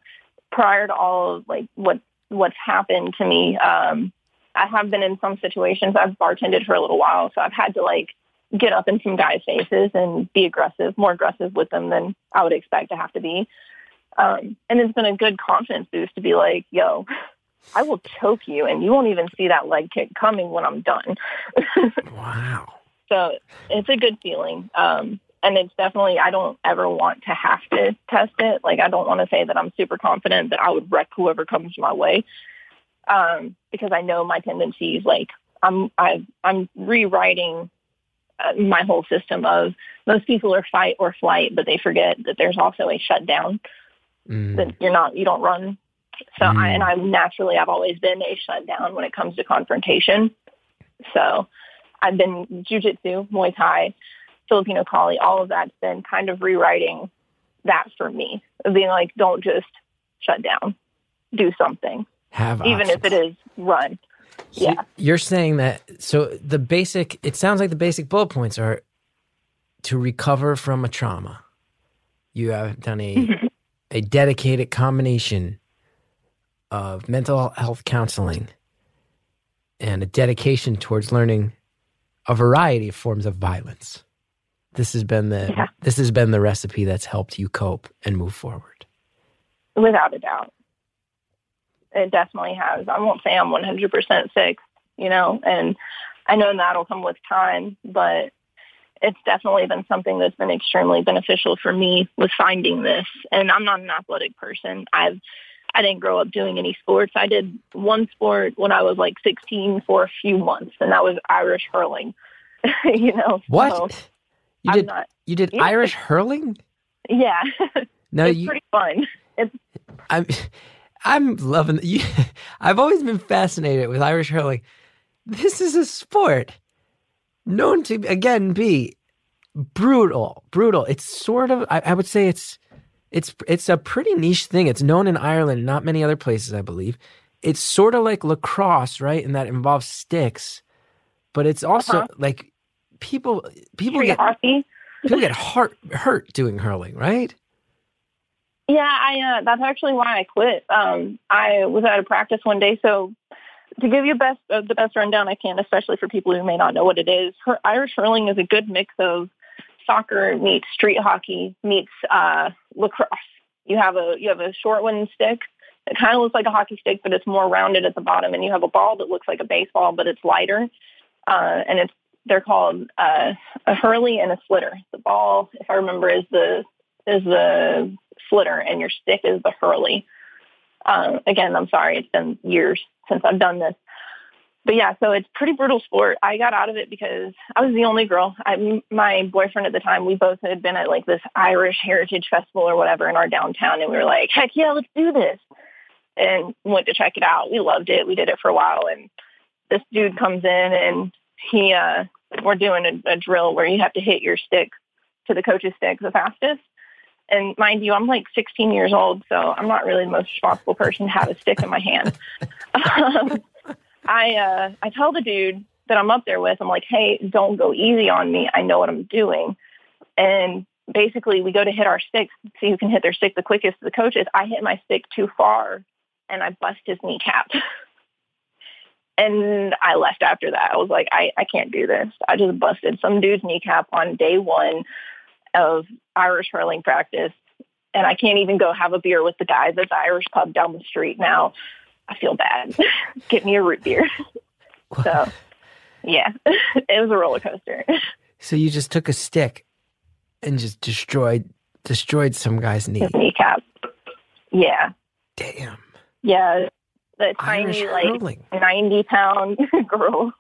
prior to all of like what what's happened to me, um, I have been in some situations. I've bartended for a little while, so I've had to like get up in some guys' faces and be aggressive, more aggressive with them than I would expect to have to be. Um, and it's been a good confidence boost to be like, yo, I will choke you and you won't even see that leg kick coming when I'm done. Wow. So it's a good feeling. Um, and it's definitely, I don't ever want to have to test it. Like, I don't want to say that I'm super confident that I would wreck whoever comes my way. Um, because I know my tendencies, like I'm, I, I'm rewriting uh, my whole system of most people are fight or flight, but they forget that there's also a shutdown Mm. that you're not, you don't run. So, Mm. I, and I'm naturally, I've always been a shutdown when it comes to confrontation. So I've been jujitsu, Muay Thai, Filipino Kali, all of that's been kind of rewriting that for me, of being like, don't just shut down, do something, Have even if it is run. You- Yeah. You're saying that so the basic it sounds like the basic bullet points are to recover from a trauma. You have done a mm-hmm. a dedicated combination of mental health counseling and a dedication towards learning a variety of forms of violence. This has been the Yeah. this has been the recipe that's helped you cope and move forward. Without a doubt. It definitely has. I won't say I'm 100% sick, you know, and I know that'll come with time, but it's definitely been something that's been extremely beneficial for me with finding this. And I'm not an athletic person. I've I didn't grow up doing any sports. I did one sport when I was like 16 for a few months, and that was Irish hurling. you know, What? so you did not. you did Yeah. Irish hurling? Yeah, No, it's you pretty fun. It's I'm I'm loving you. I've always been fascinated with Irish hurling. This is a sport known to again be brutal, brutal. It's sort of I, I would say it's it's it's a pretty niche thing. It's known in Ireland, not many other places, I believe. It's sort of like lacrosse, right? And that involves sticks, but it's also Uh-huh. like people people get people get hurt hurt doing hurling, right? Yeah, I uh, that's actually why I quit. Um, I was at a practice one day, so to give you best uh, the best rundown I can, especially for people who may not know what it is, her, Irish hurling is a good mix of soccer meets street hockey meets uh, lacrosse. You have a you have a short one stick. It kind of looks like a hockey stick, but it's more rounded at the bottom, and you have a ball that looks like a baseball, but it's lighter. Uh, and it's they're called uh, a hurley and a flitter. The ball, if I remember, is the is the flitter and your stick is the hurley. Um, again, I'm sorry, it's been years since I've done this. But yeah, so it's pretty brutal sport. I got out of it because I was the only girl. I, my boyfriend at the time, we both had been at like this Irish Heritage Festival or whatever in our downtown, and we were like, heck yeah, let's do this. And went to check it out. We loved it. We did it for a while, and this dude comes in and he, uh, we're doing a, a drill where you have to hit your stick to the coach's stick the fastest And mind you, I'm like 16 years old, so I'm not really the most responsible person to have a stick in my hand. um, I uh, I tell the dude that I'm up there with, I'm like, hey, don't go easy on me. I know what I'm doing. And basically, we go to hit our sticks, see who can hit their stick the quickest. The coaches, I hit my stick too far, and I bust his kneecap. and I left after that. I was like, I, I can't do this. I just busted some dude's kneecap on day one of Irish hurling practice. And I can't even go have a beer with the guys at the Irish pub down the street now. I feel bad. Get me a root beer. so, yeah, it was a roller coaster. So you just took a stick and just destroyed destroyed some guy's knee. His kneecap. Yeah. Damn. Yeah. The Irish tiny, like, hurling. 90 pound girl.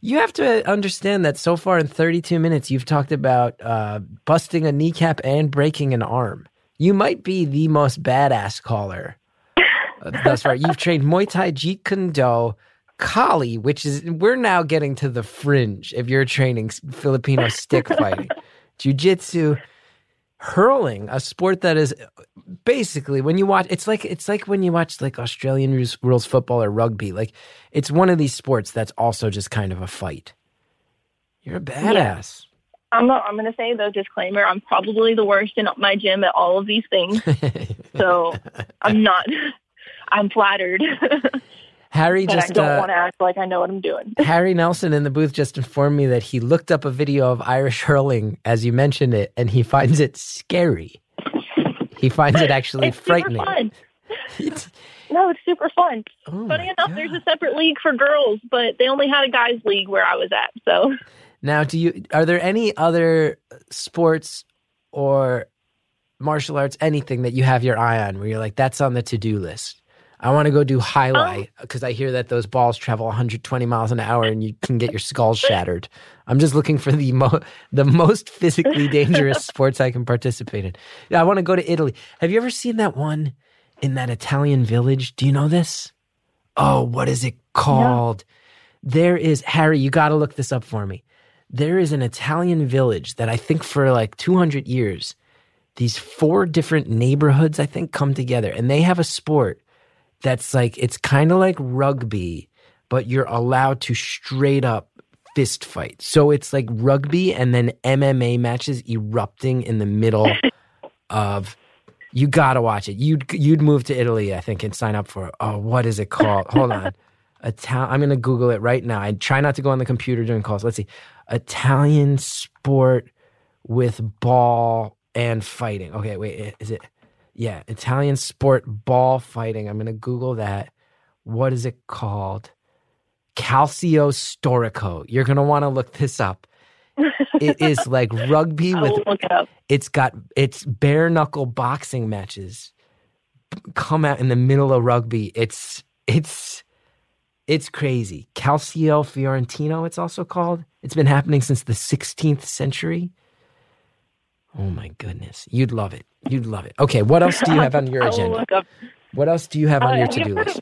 You have to understand that so far in 32 minutes, you've talked about uh, busting a kneecap and breaking an arm. You might be the most badass caller uh, thus far. You've trained Muay Thai, Jeet Kune Do, Kali, which is, we're now getting to the fringe if you're training Filipino stick fighting, Jiu Jitsu, hurling, a sport that is basically when you watch it's like it's like when you watch like Australian rules, football or rugby like it's one of these sports that's also just kind of a fight. You're a badass. I'm not, I'm going to say though, disclaimer, I'm probably the worst in my gym at all of these things. So I'm not, I'm flattered, Harry but I don't uh, want to act like I know what I'm doing. Harry Nelson in the booth just informed me that he looked up a video of Irish hurling as you mentioned it and he finds it scary. He finds it actually It's super frightening. fun. It's- No, it's super fun. oh Funny enough, God. there's a separate league for girls, but they only had a guys league where I was at. So Now, do you are there any other sports or martial arts, anything that you have your eye on where you're like, that's on the to do list? I want to go do jai alai oh. because I hear that those balls travel 120 miles an hour and you can get your skull shattered. I'm just looking for the mo- the most physically dangerous sports I can participate in. Yeah, I want to go to Italy. Have you ever seen that one in that Italian village? Do you know this? Oh, what is it called? There is Harry. You got to look this up for me there is an Italian village that I think for like 200 years, these four different neighborhoods, I think, come together and they have a sport that's like, it's kind of like rugby, but you're allowed to straight up fist fight. So it's like rugby and then MMA matches erupting in the middle of. You gotta watch it. You'd you'd move to Italy, I think, and sign up for it. Oh, what is it called? Hold on. Ital- I'm gonna Google it right now. I try not to go on the computer during calls. Let's see. Italian sport with ball and fighting. Okay, wait, is it? Yeah, Italian sport ball fighting. I'm gonna Google that. What is it called? Calcio storico. You're gonna want to look this up. It is like rugby with it up. it's got it's bare knuckle boxing matches come out in the middle of rugby. It's it's it's crazy. Calcio Fiorentino, it's also called. It's been happening since the 16th century. Oh my goodness. You'd love it. You'd love it. Okay, what else do you have on your agenda? What else do you have on Uh, your to-do heard list?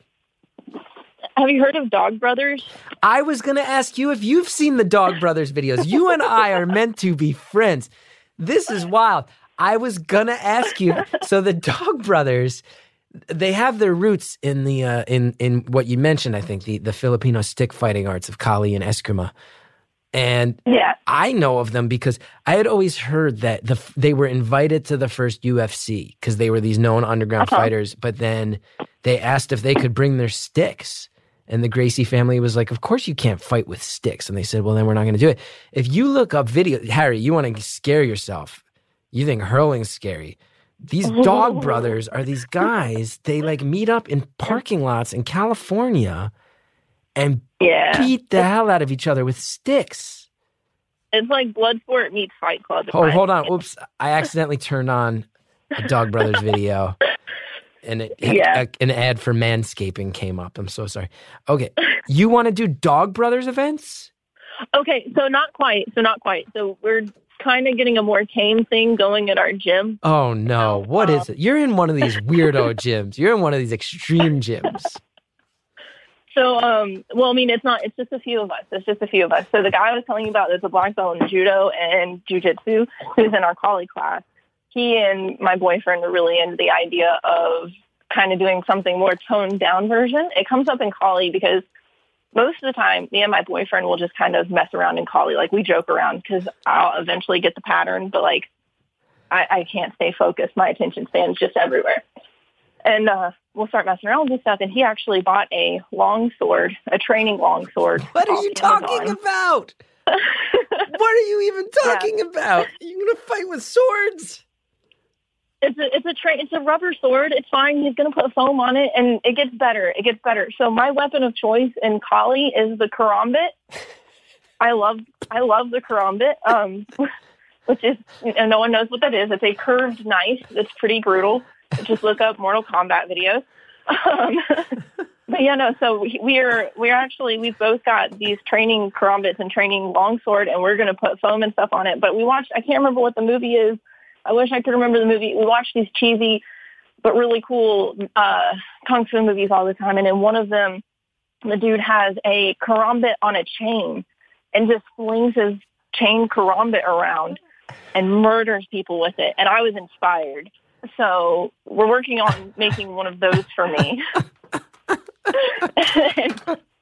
Have you heard of Dog Brothers? I was going to ask you if you've seen the Dog Brothers videos. You and I are meant to be friends. This is wild. I was going to ask you. So the Dog Brothers, they have their roots in the uh, in in what you mentioned. I think the the Filipino stick fighting arts of Kali and Eskrima, and Yeah. I know of them because I had always heard that the they were invited to the first UFC because they were these known underground Uh-huh. fighters, but then they asked if they could bring their sticks. And the Gracie family was like, Of course you can't fight with sticks. And they said, Well, then we're not going to do it. If you look up video, Harry, you want to scare yourself. You think hurling's scary. These dog brothers are these guys, they like meet up in parking lots in California and Yeah. beat the hell out of each other with sticks. It's like Bloodsport meets Fight Club. Oh, hold on. opinion. Oops. I accidentally turned on a Dog Brothers video. And it, Yeah. a- an ad for manscaping came up. I'm so sorry. Okay. You want to do Dog Brothers events? Okay, so not quite. So not quite. So we're kind of getting a more tame thing going at our gym. Oh, no. What is it? You're in one of these weirdo gyms. You're in one of these extreme gyms. So, um, well, I mean, it's not. It's just a few of us. It's just a few of us. So the guy I was telling you about, there's a black belt in judo and jujitsu who's in our Kali class. he and my boyfriend are really into the idea of kind of doing something more toned down version. It comes up in Kali because most of the time, me and my boyfriend will just kind of mess around in Kali. Like we joke around because I'll eventually get the pattern, but like I, I can't stay focused. My attention span's just everywhere. And uh, we'll start messing around with stuff. And he actually bought a long sword, a training long sword. What are you talking Amazon. about? what are you even talking about? You're gonna fight with swords? It's a it's a tra- it's a rubber sword. It's fine. He's going to put foam on it, and it gets better. It gets better. So my weapon of choice in Kali is the karambit. I love I love the karambit, um, which is and no one knows what that is. It's a curved knife that's pretty brutal. Just look up Mortal Kombat videos. Um, but yeah, no. So we, we're we're actually we've both got these training karambits and training longsword, and we're going to put foam and stuff on it. But we watched. I can't remember what the movie is. I wish I could remember the movie. We watched these cheesy but really cool uh, kung fu movies all the time, and in one of them, the dude has a karambit on a chain and just flings his chain karambit around and murders people with it. And I was inspired. So we're working on making one of those for me.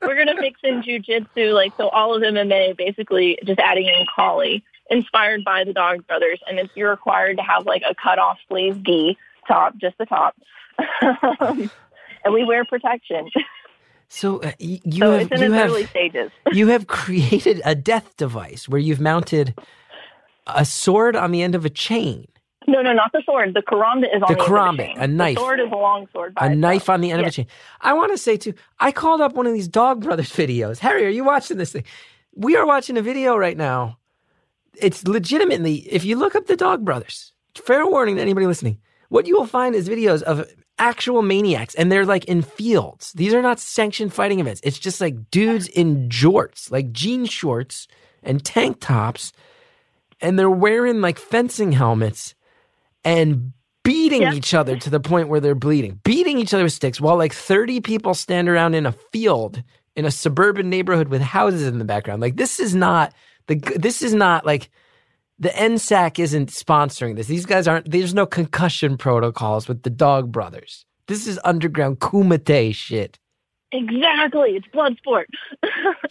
we're gonna mix in jujitsu, like so all of MMA, basically just adding in Kali, inspired by the Dog Brothers, and it's you're required to have like a cut off sleeve gi top, just the top, and we wear protection. So uh, you so have it's in you its have early stages. you have created a death device where you've mounted a sword on the end of a chain, No, no, not the sword. The karambit is on The the, end of karambit, a knife. The sword is a long sword. By a itself. knife on the end of a chain. I want to say too, I called up one of these Dog Brothers videos. Harry, are you watching this thing? We are watching a video right now. It's legitimately, if you look up the Dog Brothers, fair warning to anybody listening, what you will find is videos of actual maniacs, and they're like in fields. These are not sanctioned fighting events. It's just like dudes in jorts, like jean shorts and tank tops, and they're wearing like fencing helmets and beating Yeah. each other to the point where they're bleeding, beating each other with sticks while like 30 people stand around in a field in a suburban neighborhood with houses in the background. Like this is not the this is not like the NSAC isn't sponsoring this. These guys aren't there's no concussion protocols with the Dog Brothers. This is underground kumite shit. Exactly. It's blood sport.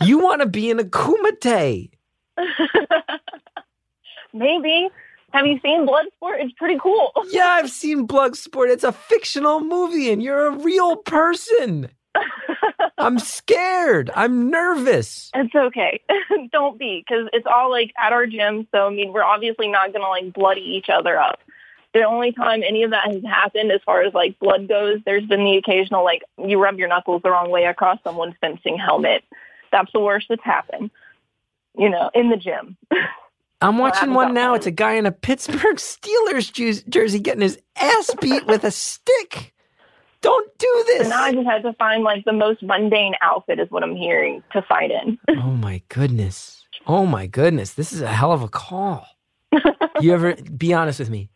You want to be in a kumite. Maybe. Have you seen Bloodsport? It's pretty cool. Yeah, I've seen Bloodsport. It's a fictional movie and you're a real person. I'm scared. I'm nervous. It's okay. Don't be, because it's all like at our gym. So I mean, we're obviously not gonna like bloody each other up. The only time any of that has happened, as far as like blood goes, there's been the occasional like you rub your knuckles the wrong way across someone's fencing helmet. That's the worst that's happened. You know, in the gym. I'm watching one now. It's a guy in a Pittsburgh Steelers jersey getting his ass beat with a stick. Don't do So this. now I just had to find like the most mundane outfit, is what I'm hearing to fight in. Oh my goodness. Oh my goodness. This is a hell of a call. You ever be honest with me?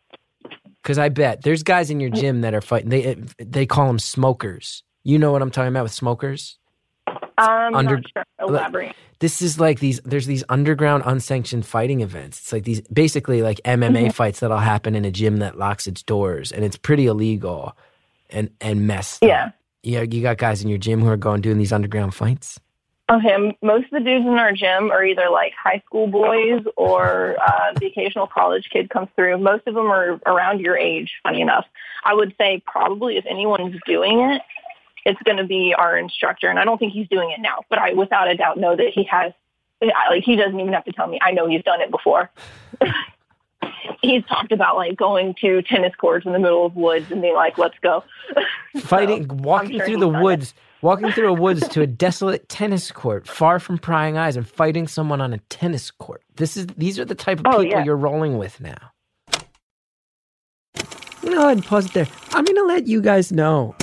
Because I bet there's guys in your gym that are fighting. They they call them smokers. You know what I'm talking about with smokers? Under- sure. Elaborate. This is like these. There's these underground unsanctioned fighting events. It's like these basically like MMA fights that'll happen in a gym that locks its doors, and it's pretty illegal and and messed. up. Yeah. Yeah, you got guys in your gym who are going doing these underground fights. Okay, most of the dudes in our gym are either like high school boys or uh, the occasional college kid comes through. Most of them are around your age, funny enough. I would say probably if anyone's doing it, it's going to be our instructor. And I don't think he's doing it now, but I without a doubt know that he has. Like he doesn't even have to tell me. I know he's done it before. he's talked about like going to tennis courts in the middle of woods and being like, "Let's go." Fighting, So, walking sure through the woods, walking through a woods to a desolate tennis court, far from prying eyes, and fighting someone on a tennis court. This is these are the type of Oh, people yeah. you're rolling with now. You know, I'd pause it there. I'm going to let you guys know.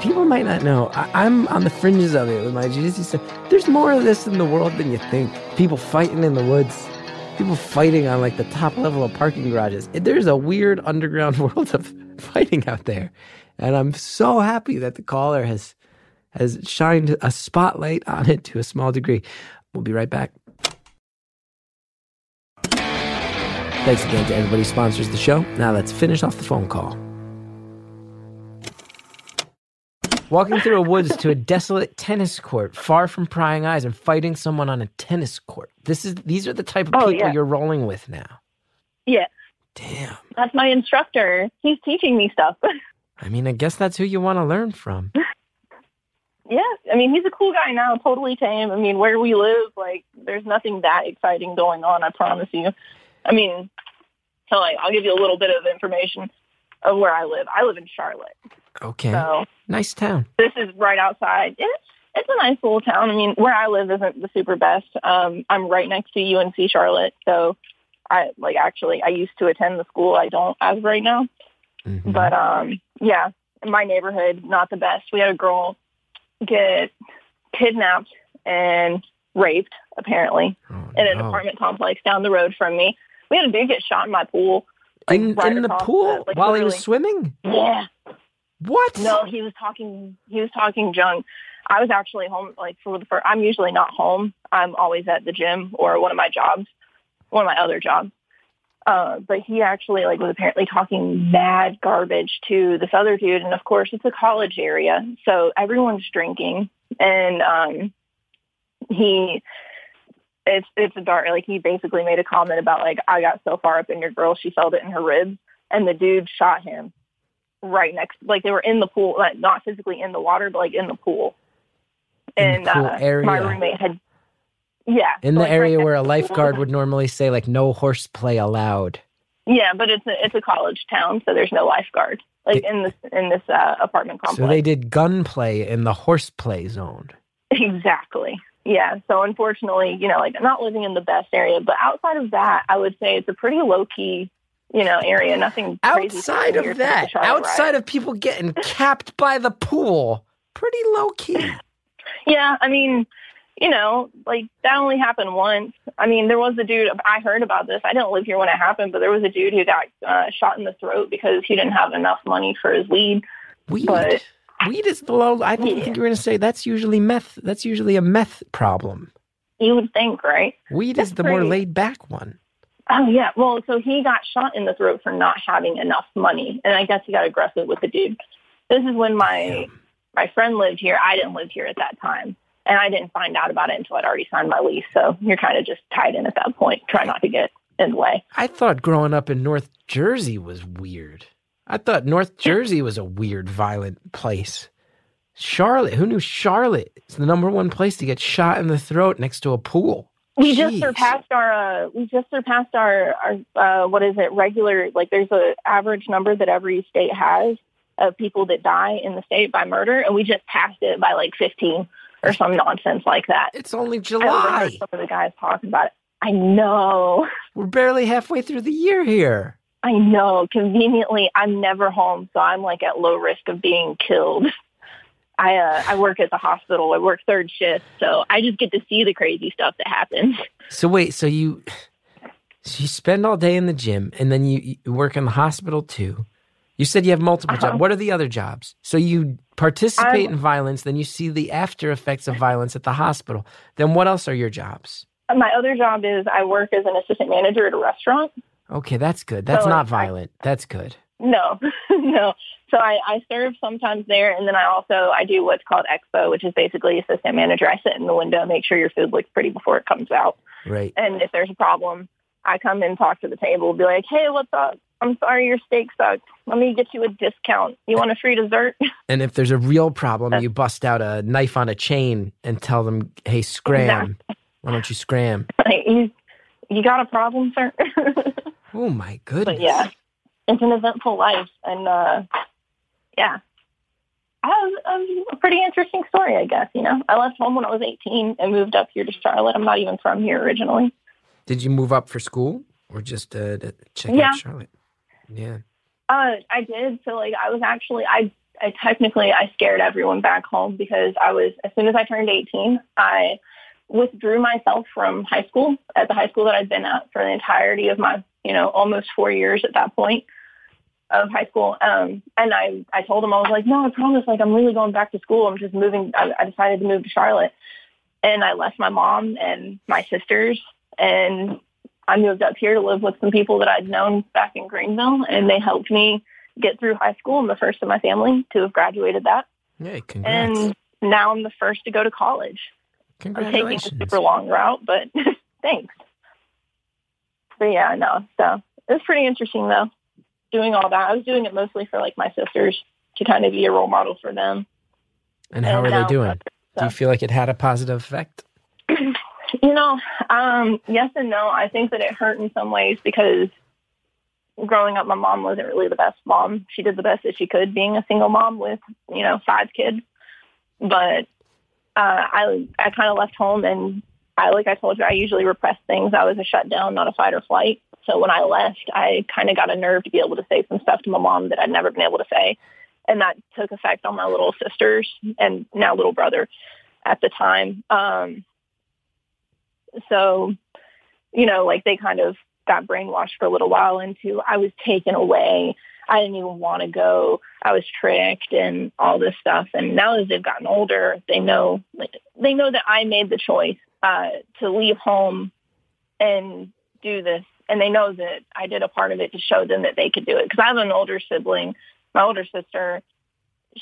People might not know. I, I'm on the fringes of it with my jiu-jitsu stuff. There's more of this in the world than you think. People fighting in the woods. People fighting on like the top level of parking garages. There's a weird underground world of fighting out there. And I'm so happy that the caller has has shined a spotlight on it to a small degree. We'll be right back. Thanks again to everybody who sponsors the show. Now let's finish off the phone call. Walking through a woods to a desolate tennis court, far from prying eyes, and fighting someone on a tennis court. This is these are the type of Oh, people yeah. you're rolling with now. Yeah, Damn. that's my instructor. He's teaching me stuff. I mean, I guess that's who you want to learn from. yeah, I mean, he's a cool guy now, totally tame. I mean, where we live, like, there's nothing that exciting going on. I promise you. I mean, so like, I'll give you a little bit of information of where I live. I live in Charlotte, Okay. so Nice town. this is right outside. It's it's a nice little town. I mean, where I live isn't the super best. Um, I'm right next to UNC Charlotte, so I like actually I used to attend the school. I don't as of right now. Mhm. But um, yeah, my neighborhood, not the best. We had a girl get kidnapped and raped, apparently, Oh, in an no. apartment complex down the road from me. We had a dude get shot in my pool. like, in, right in the pool like, while he was swimming. Yeah. What? No, he was talking. He was talking junk. I was actually home. Like for the first, I'm usually not home. I'm always at the gym or one of my jobs, one of my other jobs. Uh, but he actually like was apparently talking mad garbage to this other dude, and of course it's a college area, so everyone's drinking, and um, he. It's it's a dark like he basically made a comment about like I got so far up in your girl she felt it in her ribs and the dude shot him right next like they were in the pool like not physically in the water but like in the pool In the pool uh, area. my roommate had yeah in so, the like, area next where a lifeguard would normally say like no horseplay allowed. yeah but it's a it's a college town so there's no lifeguard like It- in this in this uh, apartment complex So they did gunplay in the horseplay zone. Exactly. Yeah. So unfortunately, you know, like I'm not living in the best area, but outside of that, I would say it's a pretty low key, you know, area. Nothing Outside of that, since the Charlotte outside riot. of people getting capped by the pool, pretty low key. yeah, I mean, you know, like that only happened once. I mean, there was a dude. I heard about this. I didn't live here when it happened, but there was a dude who got uh, shot in the throat because he didn't have enough money for his weed. Weed. But- Weed is the low. I didn't Yeah. think you were going to say that's usually meth. That's usually a meth problem. You would think, right? Weed That's is the more laid back one. Oh yeah. Well, so he got shot in the throat for not having enough money, and I guess he got aggressive with the dude. This is when my my friend lived here. I didn't live here at that time, and I didn't find out about it until I'd already signed my lease. So you're kind of just tied in at that point. Try not to get in the way. I thought growing up in North Jersey was weird. I thought North Jersey was a weird, violent place. Charlotte, who knew Charlotte is the number one place to get shot in the throat next to a pool? We just surpassed our uh, we just surpassed our our uh, what is it regular like there's a average number that every state has of people that die in the state by murder, and we just passed it by like 15 or some nonsense like that. It's only July. some of the guys talking about it. I know. We're barely halfway through the year here. I know. Conveniently, I'm never home, so I'm like at low risk of being killed. I uh, I work at the hospital. I work third shift, so I just get to see the crazy stuff that happens. So wait, so you so you spend all day in the gym and then you, you work in the hospital too. You said you have multiple Uh-huh. jobs. What are the other jobs? So you participate I'm- in violence, then you see the after effects of violence at the hospital. Then what else are your jobs? My other job is I work as an assistant manager at a restaurant. Okay, that's good. That's So, not I- violent. That's good. No, no. So I, I serve sometimes there, and then I also I do what's called expo, which is basically assistant manager. I sit in the window, make sure your food looks pretty before it comes out. Right. And if there's a problem, I come and talk to the table, be like, hey, what's up? I'm sorry your steak sucked. Let me get you a discount. You want a free dessert? And if there's a real problem, you bust out a knife on a chain and tell them, "Hey, scram! Why don't you scram?" like, you, you got a problem, sir? Oh my goodness! but yeah, it's an eventful life. And uh, yeah, I have a pretty interesting story, I guess. You know, I left home when I was 18 and moved up here to Charlotte. I'm not even from here originally. Did you move up for school or just uh, to check Yeah. out Charlotte? Yeah. Uh, I did. So like I was actually I I technically I scared everyone back home because I was as soon as I turned 18, I withdrew myself from high school at the high school that I'd been at for the entirety of my, you know, almost 4 years at that point of high school. Um and I I told him, I was like, "No, I promise like I'm really going back to school. I'm just moving I, I decided to move to Charlotte." And I left my mom and my sisters and I moved up here to live with some people that I'd known back in Greenville, and they helped me get through high school. I'm the first in my family to have graduated that. Hey, congrats. And now I'm the first to go to college. Congratulations. I'm taking a super long route, but thanks. But yeah, no. So it was pretty interesting though, doing all that. I was doing it mostly for like my sisters to kind of be a role model for them. And how And are now- they doing? Do you feel like it had a positive effect? You know, um, yes and no. I think that it hurt in some ways because growing up, my mom wasn't really the best mom. She did the best that she could being a single mom with, you know, five kids. But uh, I, I kind of left home and I, like I told you, I usually repress things. I was a shutdown, not a fight or flight. So when I left, I kind of got a nerve to be able to say some stuff to my mom that I'd never been able to say. And that took effect on my little sisters and now little brother at the time. Um, so, you know, like they kind of got brainwashed for a little while into I was taken away. I didn't even want to go. I was tricked and all this stuff. And now as they've gotten older, they know like, they know that I made the choice uh, to leave home and do this. And they know that I did a part of it to show them that they could do it. Because I have an older sibling, my older sister.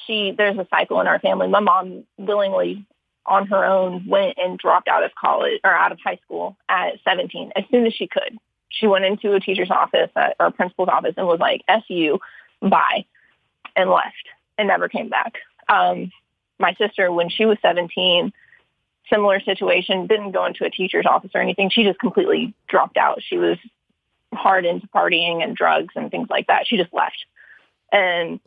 She there's a cycle in our family. My mom willingly on her own went and dropped out of college or out of high school at 17 as soon as she could. She went into a teacher's office at, or a principal's office and was like, "F you, bye," and left and never came back. Um, my sister, when she was 17, similar situation, didn't go into a teacher's office or anything. She just completely dropped out. She was hard into partying and drugs and things like that. She just left. And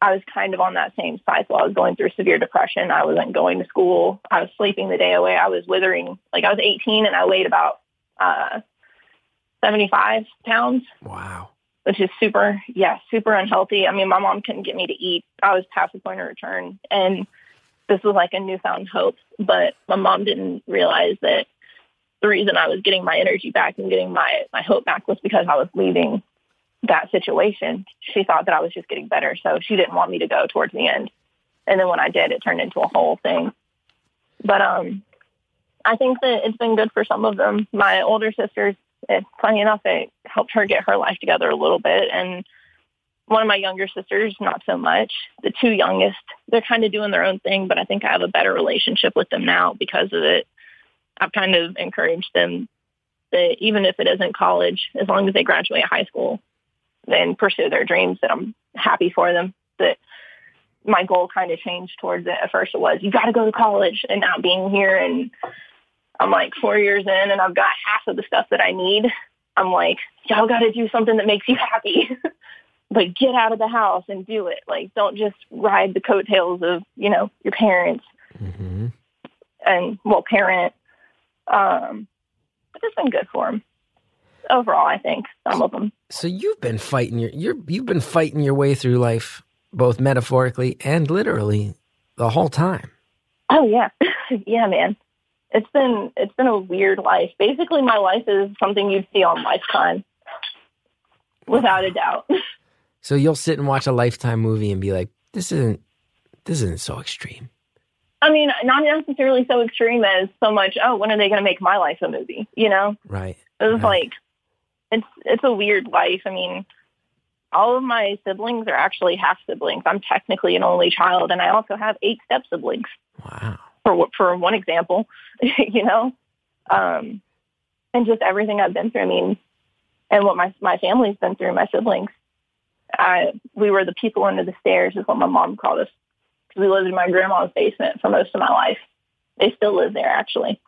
I was kind of on that same cycle. I was going through severe depression. I wasn't going to school. I was sleeping the day away. I was withering. Like I was 18 and I weighed about uh, 75 pounds, Wow. which is super, yeah, super unhealthy. I mean, my mom couldn't get me to eat. I was past the point of return. And this was like a newfound hope. But my mom didn't realize that the reason I was getting my energy back and getting my, my hope back was because I was leaving that situation. She thought that I was just getting better. So she didn't want me to go towards the end. And then when I did, it turned into a whole thing. But um, I think that it's been good for some of them. My older sisters, funny enough, it helped her get her life together a little bit. And one of my younger sisters, not so much. The two youngest, they're kind of doing their own thing, but I think I have a better relationship with them now because of it. I've kind of encouraged them that even if it isn't college, as long as they graduate high school, then pursue their dreams, that I'm happy for them. That my goal kind of changed towards it. At first it was, you got to go to college and now being here and I'm like four years in and I've got half of the stuff that I need. I'm like, y'all got to do something that makes you happy. like get out of the house and do it. Like don't just ride the coattails of, you know, your parents hmm and well, parent. Um, but it's been good for them overall. I think some of them. So you've been fighting your you're you've been fighting your way through life, both metaphorically and literally, the whole time. Oh yeah, yeah, man. It's been it's been a weird life. Basically, my life is something you'd see on Lifetime, without a doubt. So you'll sit and watch a lifetime movie and be like, "This isn't this isn't so extreme." I mean, not necessarily so extreme as so much. Oh, when are they going to make my life a movie? You know, Right. it was Right. like it's it's a weird life. I mean, all of my siblings are actually half siblings. I'm technically an only child, and I also have eight step siblings. Wow. for for one example, you know, um, and just everything I've been through. I mean, and what my my family's been through, my siblings. I we were the people under the stairs, is what my mom called us, because we lived in my grandma's basement for most of my life. They still live there, actually.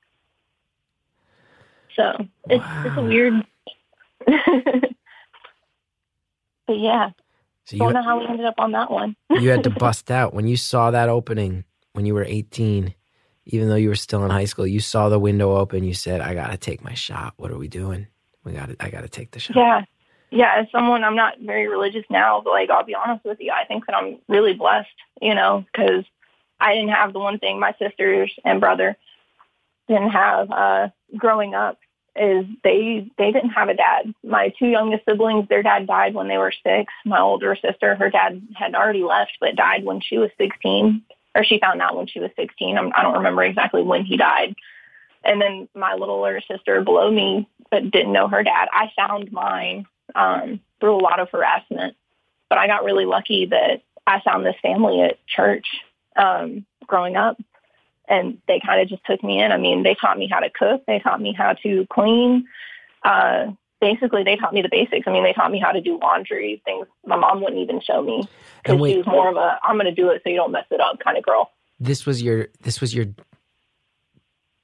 So it's it's a weird. but yeah, So don't you know how we ended up on that one. you had to bust out when you saw that opening when you were 18 even though you were still in high school you saw the window open you said i gotta take my shot what are we doing we gotta i gotta take the shot Yeah. Yeah. As someone, I'm not very religious now, but like, I'll be honest with you. I think that I'm really blessed, you know, because I didn't have the one thing my sisters and brother didn't have uh, growing up is they, they didn't have a dad. My two youngest siblings, their dad died when they were six. My older sister, her dad had already left, but died when she was 16 or she found out when she was 16. I'm, I don't remember exactly when he died. And then my littler sister below me but didn't know her dad. I found mine um, through a lot of harassment, but I got really lucky that I found this family at church um, growing up, and they kind of just took me in. I mean, they taught me how to cook, they taught me how to clean. Uh, basically, they taught me the basics. I mean, they taught me how to do laundry, things my mom wouldn't even show me because she was more of a "I'm going to do it so you don't mess it up" kind of girl. This was your. This was your.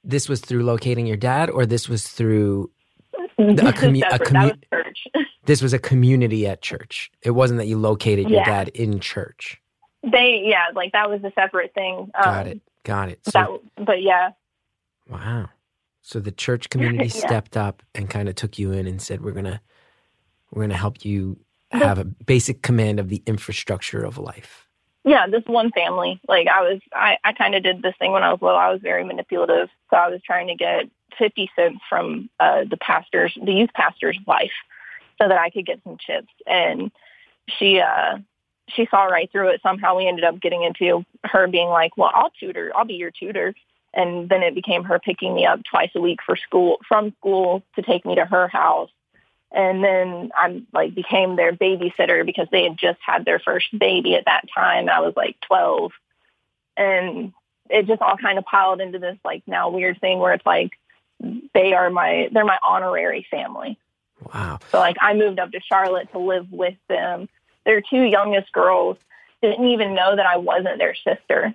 This was through locating your dad, or this was through. This commu- a commu- was church. This was a community at church. It wasn't that you located your Yeah. dad in church. they, yeah, like that was a separate thing. Um, Got it. Got it. So, That, but yeah, wow. So the church community Yeah. stepped up and kind of took you in and said, "We're gonna, we're gonna help you have a basic command of the infrastructure of life." yeah, this one family, like I was, I, I kind of did this thing when I was little. I was very manipulative. So I was trying to get 50 cents from uh, the pastor's, the youth pastor's wife so that I could get some chips. And she, uh, she saw right through it. Somehow we ended up getting into her being like, well, I'll tutor. I'll be your tutor. And then it became her picking me up twice a week for school, from school to take me to her house. And then I like became their babysitter because they had just had their first baby at that time. I was like 12. And it just all kind of piled into this like now weird thing where it's like they are my they're my honorary family. Wow. So like I moved up to Charlotte to live with them. Their two youngest girls didn't even know that I wasn't their sister.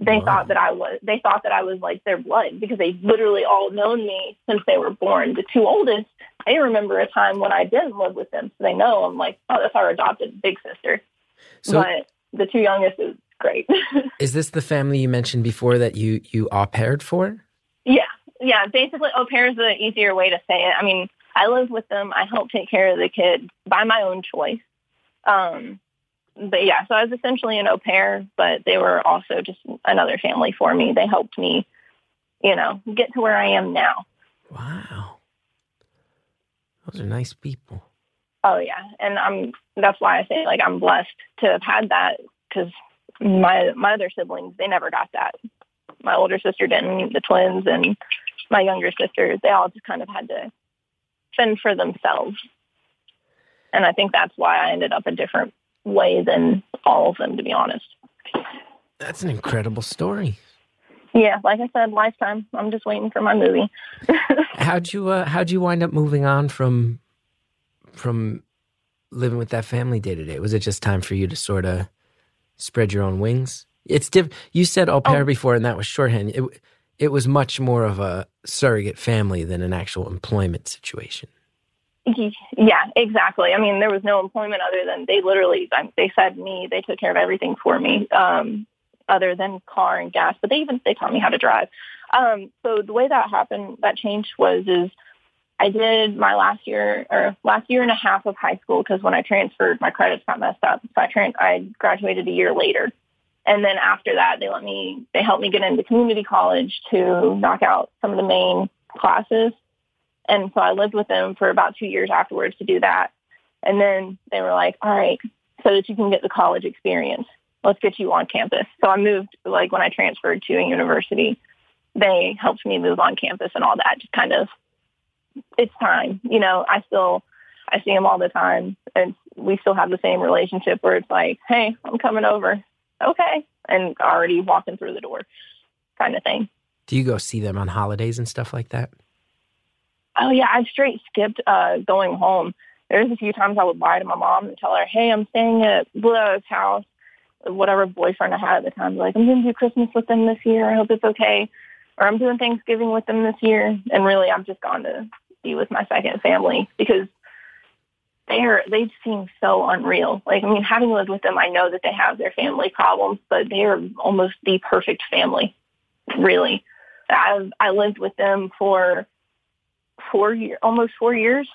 They Wow. thought that I was they thought that I was like their blood because they literally all known me since they were born. The two oldest, they remember a time when I didn't live with them, so they know I'm like, oh, that's our adopted big sister. So but the two youngest is great. is this the family you mentioned before that you you au paired for? Yeah, yeah. Basically, au pair is the easier way to say it. I mean, I live with them. I help take care of the kid by my own choice. Um, but yeah, so I was essentially an au pair, but they were also just another family for me. They helped me, you know, get to where I am now. Wow. Those are nice people. Oh yeah, and I'm. That's why I say like I'm blessed to have had that because my my other siblings they never got that. My older sister didn't. The twins and my younger sisters, they all just kind of had to fend for themselves. And I think that's why I ended up a different way than all of them, to be honest. That's an incredible story. Yeah, like I said, lifetime. I'm just waiting for my movie. How'd you uh, how'd you wind up moving on from from living with that family day to day? Was it just time for you to sort of spread your own wings? It's diff- You said au pair Oh. before, and that was shorthand. It it was much more of a surrogate family than an actual employment situation. Yeah, exactly. I mean, there was no employment other than they literally um, they fed me, they took care of everything for me, um, other than car and gas. But they even they taught me how to drive. Um, so the way that happened, that change was is I did my last year or last year and a half of high school because when I transferred, my credits got messed up. So I tran- I graduated a year later. And then after that, they let me, they helped me get into community college to knock out some of the main classes. And so I lived with them for about two years afterwards to do that. And then they were like, all right, so that you can get the college experience, let's get you on campus. So I moved, like when I transferred to a university, they helped me move on campus and all that. Just kind of, it's time. You know, I still, I see them all the time and we still have the same relationship where it's like, hey, I'm coming over. Okay. And already walking through the door kind of thing. Do you go see them on holidays and stuff like that? Oh yeah, I've straight skipped uh going home. There's a few times I would lie to my mom and tell her, "Hey, I'm staying at Blow's house." Whatever boyfriend I had at the time, like I'm going to do Christmas with them this year. I hope it's okay, or I'm doing Thanksgiving with them this year. And really, I've just gone to be with my second family because they're they seem so unreal. Like I mean, having lived with them, I know that they have their family problems, but they are almost the perfect family. Really, I've I lived with them for four year, almost four years,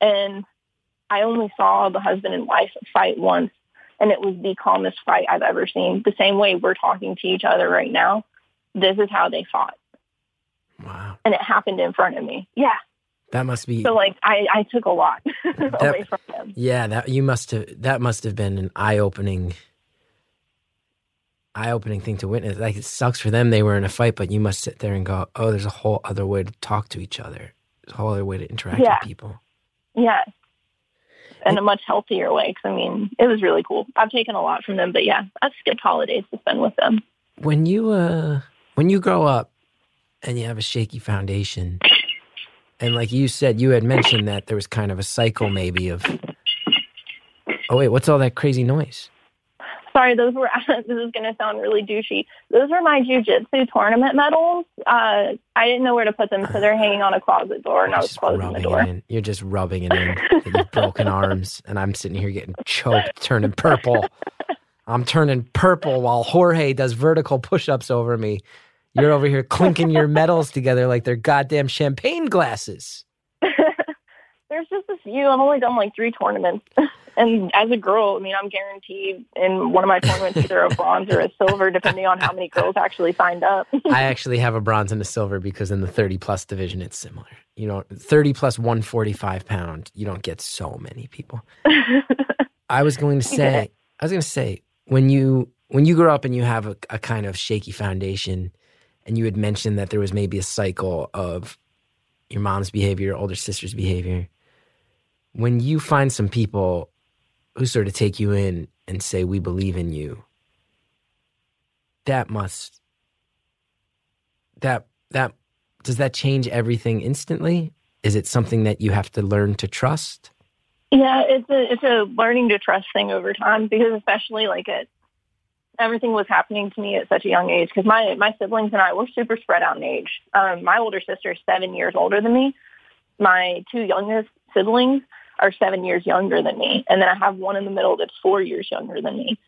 and I only saw the husband and wife fight once, and it was the calmest fight I've ever seen. The same way we're talking to each other right now, this is how they fought, Wow, and it happened in front of me. Yeah, that must be. so like I I took a lot away from them. Yeah, that you must have. That must have been an eye-opening eye-opening thing to witness. Like it sucks for them; they were in a fight, but you must sit there and go, "Oh, there's a whole other way to talk to each other. There's a whole other way to interact Yeah. with people." Yes. In a much healthier way. Because, I mean, it was really cool. I've taken a lot from them, but yeah, I've skipped holidays to spend with them. When you uh, when you grow up and you have a shaky foundation, and like you said, you had mentioned that there was kind of a cycle, maybe of. Oh wait, what's all that crazy noise? Sorry, those were, this is going to sound really douchey. Those were my jujitsu tournament medals. Uh, I didn't know where to put them, so they're hanging on a closet door, and I was closing the door. You're just rubbing it in. with broken arms, and I'm sitting here getting choked, turning purple. I'm turning purple while Jorge does vertical push-ups over me. You're over here clinking your medals together like they're goddamn champagne glasses. There's just a few. I've only done like three tournaments. And as a girl, I mean, I'm guaranteed in one of my tournaments either a bronze or a silver, depending on how many girls actually signed up. I actually have a bronze and a silver because in the 30 plus division, it's similar. You know, 30 plus 145 pound, you don't get so many people. I was going to say. I was going to say, when you when you grow up and you have a, a kind of shaky foundation, and you had mentioned that there was maybe a cycle of your mom's behavior, your older sister's behavior. When you find some people who sort of take you in and say, "We believe in you," that must that that does that change everything instantly? Is it something that you have to learn to trust? Yeah, it's a it's a learning to trust thing over time because especially like it everything was happening to me at such a young age because my my siblings and I were super spread out in age. Um, my older sister is seven years older than me. My two youngest siblings are seven years younger than me, and then I have one in the middle that's four years younger than me.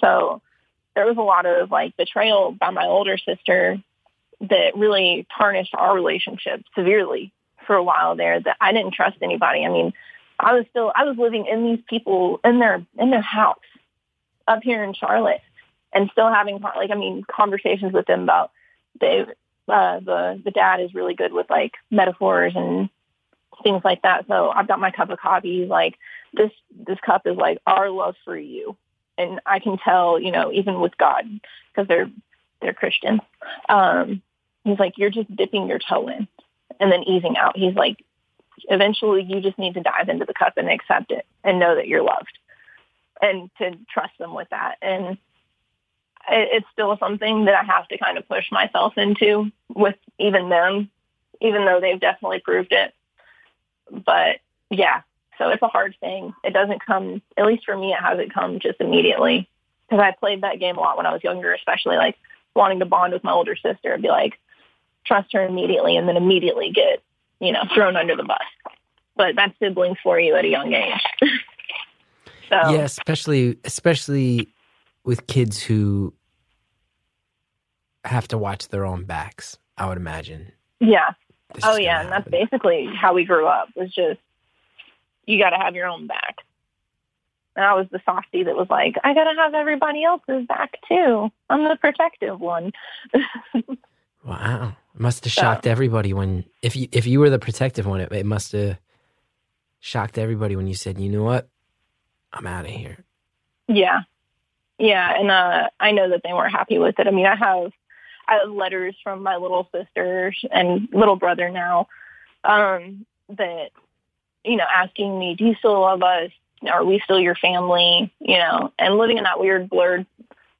So there was a lot of like betrayal by my older sister that really tarnished our relationship severely for a while there. That I didn't trust anybody. I mean, I was still I was living in these people in their in their house up here in Charlotte and still having like I mean conversations with them about they uh the the dad is really good with like metaphors and things like that. So I've got my cup of coffee like this this cup is like our love for you. And I can tell, you know, even with God because they're they're Christians. Um he's like you're just dipping your toe in and then easing out. He's like eventually you just need to dive into the cup and accept it and know that you're loved and to trust them with that. And it's still something that I have to kind of push myself into with even them, even though they've definitely proved it. But yeah, so it's a hard thing. It doesn't come, at least for me, it hasn't come just immediately because I played that game a lot when I was younger, especially like wanting to bond with my older sister and be like, trust her immediately and then immediately get you know, thrown under the bus. But that's siblings for you at a young age. so Yeah, especially especially with kids who have to watch their own backs. I would imagine. yeah. This Oh yeah, and that's basically how we grew up. Was just you got to have your own back. And I was the softie that was like, I got to have everybody else's back too. I'm the protective one. Wow, it must have So- shocked everybody when if you if you were the protective one, it, it must have shocked everybody when you said, "You know what, I'm out of here." Yeah. Yeah. And uh, I know that they weren't happy with it. I mean, I have, I letters from my little sister and little brother now um, that, you know, asking me, do you still love us? Are we still your family? You know, and living in that weird blurred,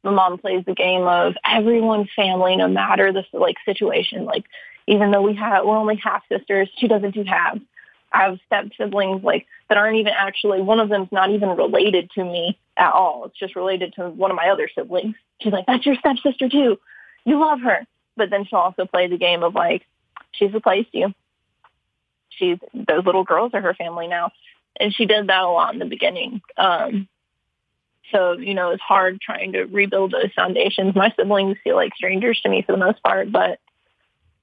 my mom plays the game of everyone's family, no matter the like situation. Like, even though we have, we're only half sisters, she doesn't do halves. I have step siblings like that aren't even actually one of them's not even related to me at all. It's just related to one of my other siblings. She's like, That's your step sister too. You love her. But then she'll also play the game of like, she's replaced you. She's those little girls are her family now. And she did that a lot in the beginning. Um so, you know, it's hard trying to rebuild those foundations. My siblings feel like strangers to me for the most part, but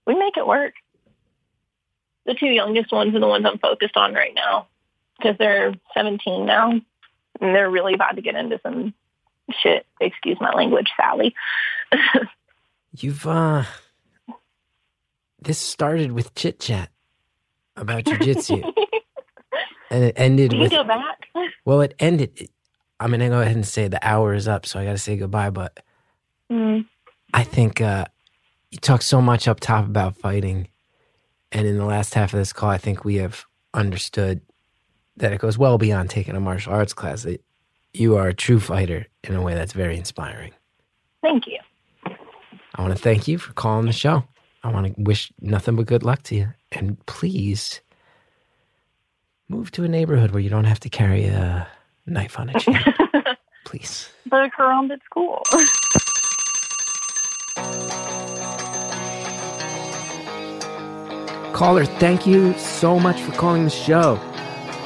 we make it work the two youngest ones are the ones I'm focused on right now because they're 17 now and they're really about to get into some shit. Excuse my language, Sally. You've uh, this started with chit chat about jujitsu, and it ended Can you with go back? well, it ended. I'm gonna go ahead and say the hour is up, so I got to say goodbye. But Mm. I think uh, you talk so much up top about fighting. And in the last half of this call, I think we have understood that it goes well beyond taking a martial arts class. That you are a true fighter in a way that's very inspiring. Thank you. I want to thank you for calling the show. I want to wish nothing but good luck to you. And please move to a neighborhood where you don't have to carry a knife on a chain. please. Around at school. Caller, thank you so much for calling the show.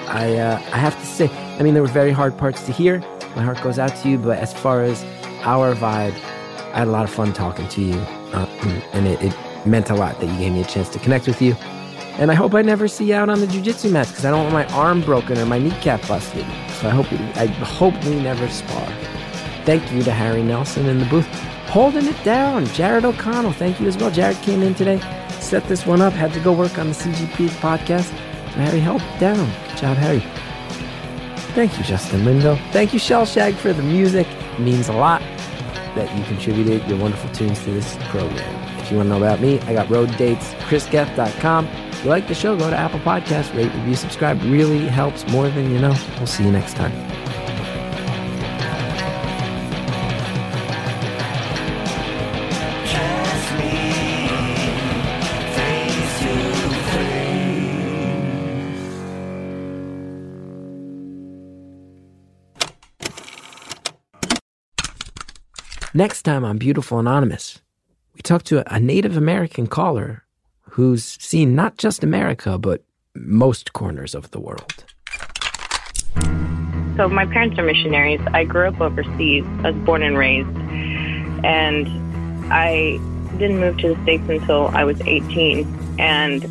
I uh, I have to say, I mean, there were very hard parts to hear. My heart goes out to you, but as far as our vibe, I had a lot of fun talking to you, um, and it, it meant a lot that you gave me a chance to connect with you. And I hope I never see you out on the jujitsu mats because I don't want my arm broken or my kneecap busted. So I hope we, I hope we never spar. Thank you to Harry Nelson in the booth, holding it down. Jared O'Connell, thank you as well. Jared came in today, set this one up, had to go work on the CGP podcast. Harry held it down. Good job, Harry. Thank you, Justin Lindo. Thank you, Shellshag, for the music. It means a lot that you contributed your wonderful tunes to this program. If you want to know about me, I got road dates, chrisgethard.com. If you like the show, go to Apple Podcasts, rate, review, subscribe. Really helps more than you know. We'll see you next time. Next time on Beautiful Anonymous, we talk to a Native American caller who's seen not just America, but most corners of the world. So my parents are missionaries. I grew up overseas. I was born and raised. And I didn't move to the States until I was 18. And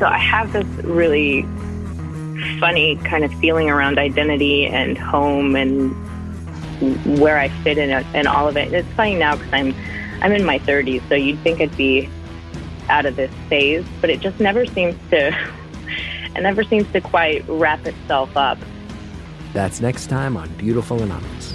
so I have this really funny kind of feeling around identity and home and where I fit in it and all of it. It's funny now because I'm, I'm in my 30s, so you'd think I'd be out of this phase, but it just never seems to, it never seems to quite wrap itself up. That's next time on Beautiful Anonymous.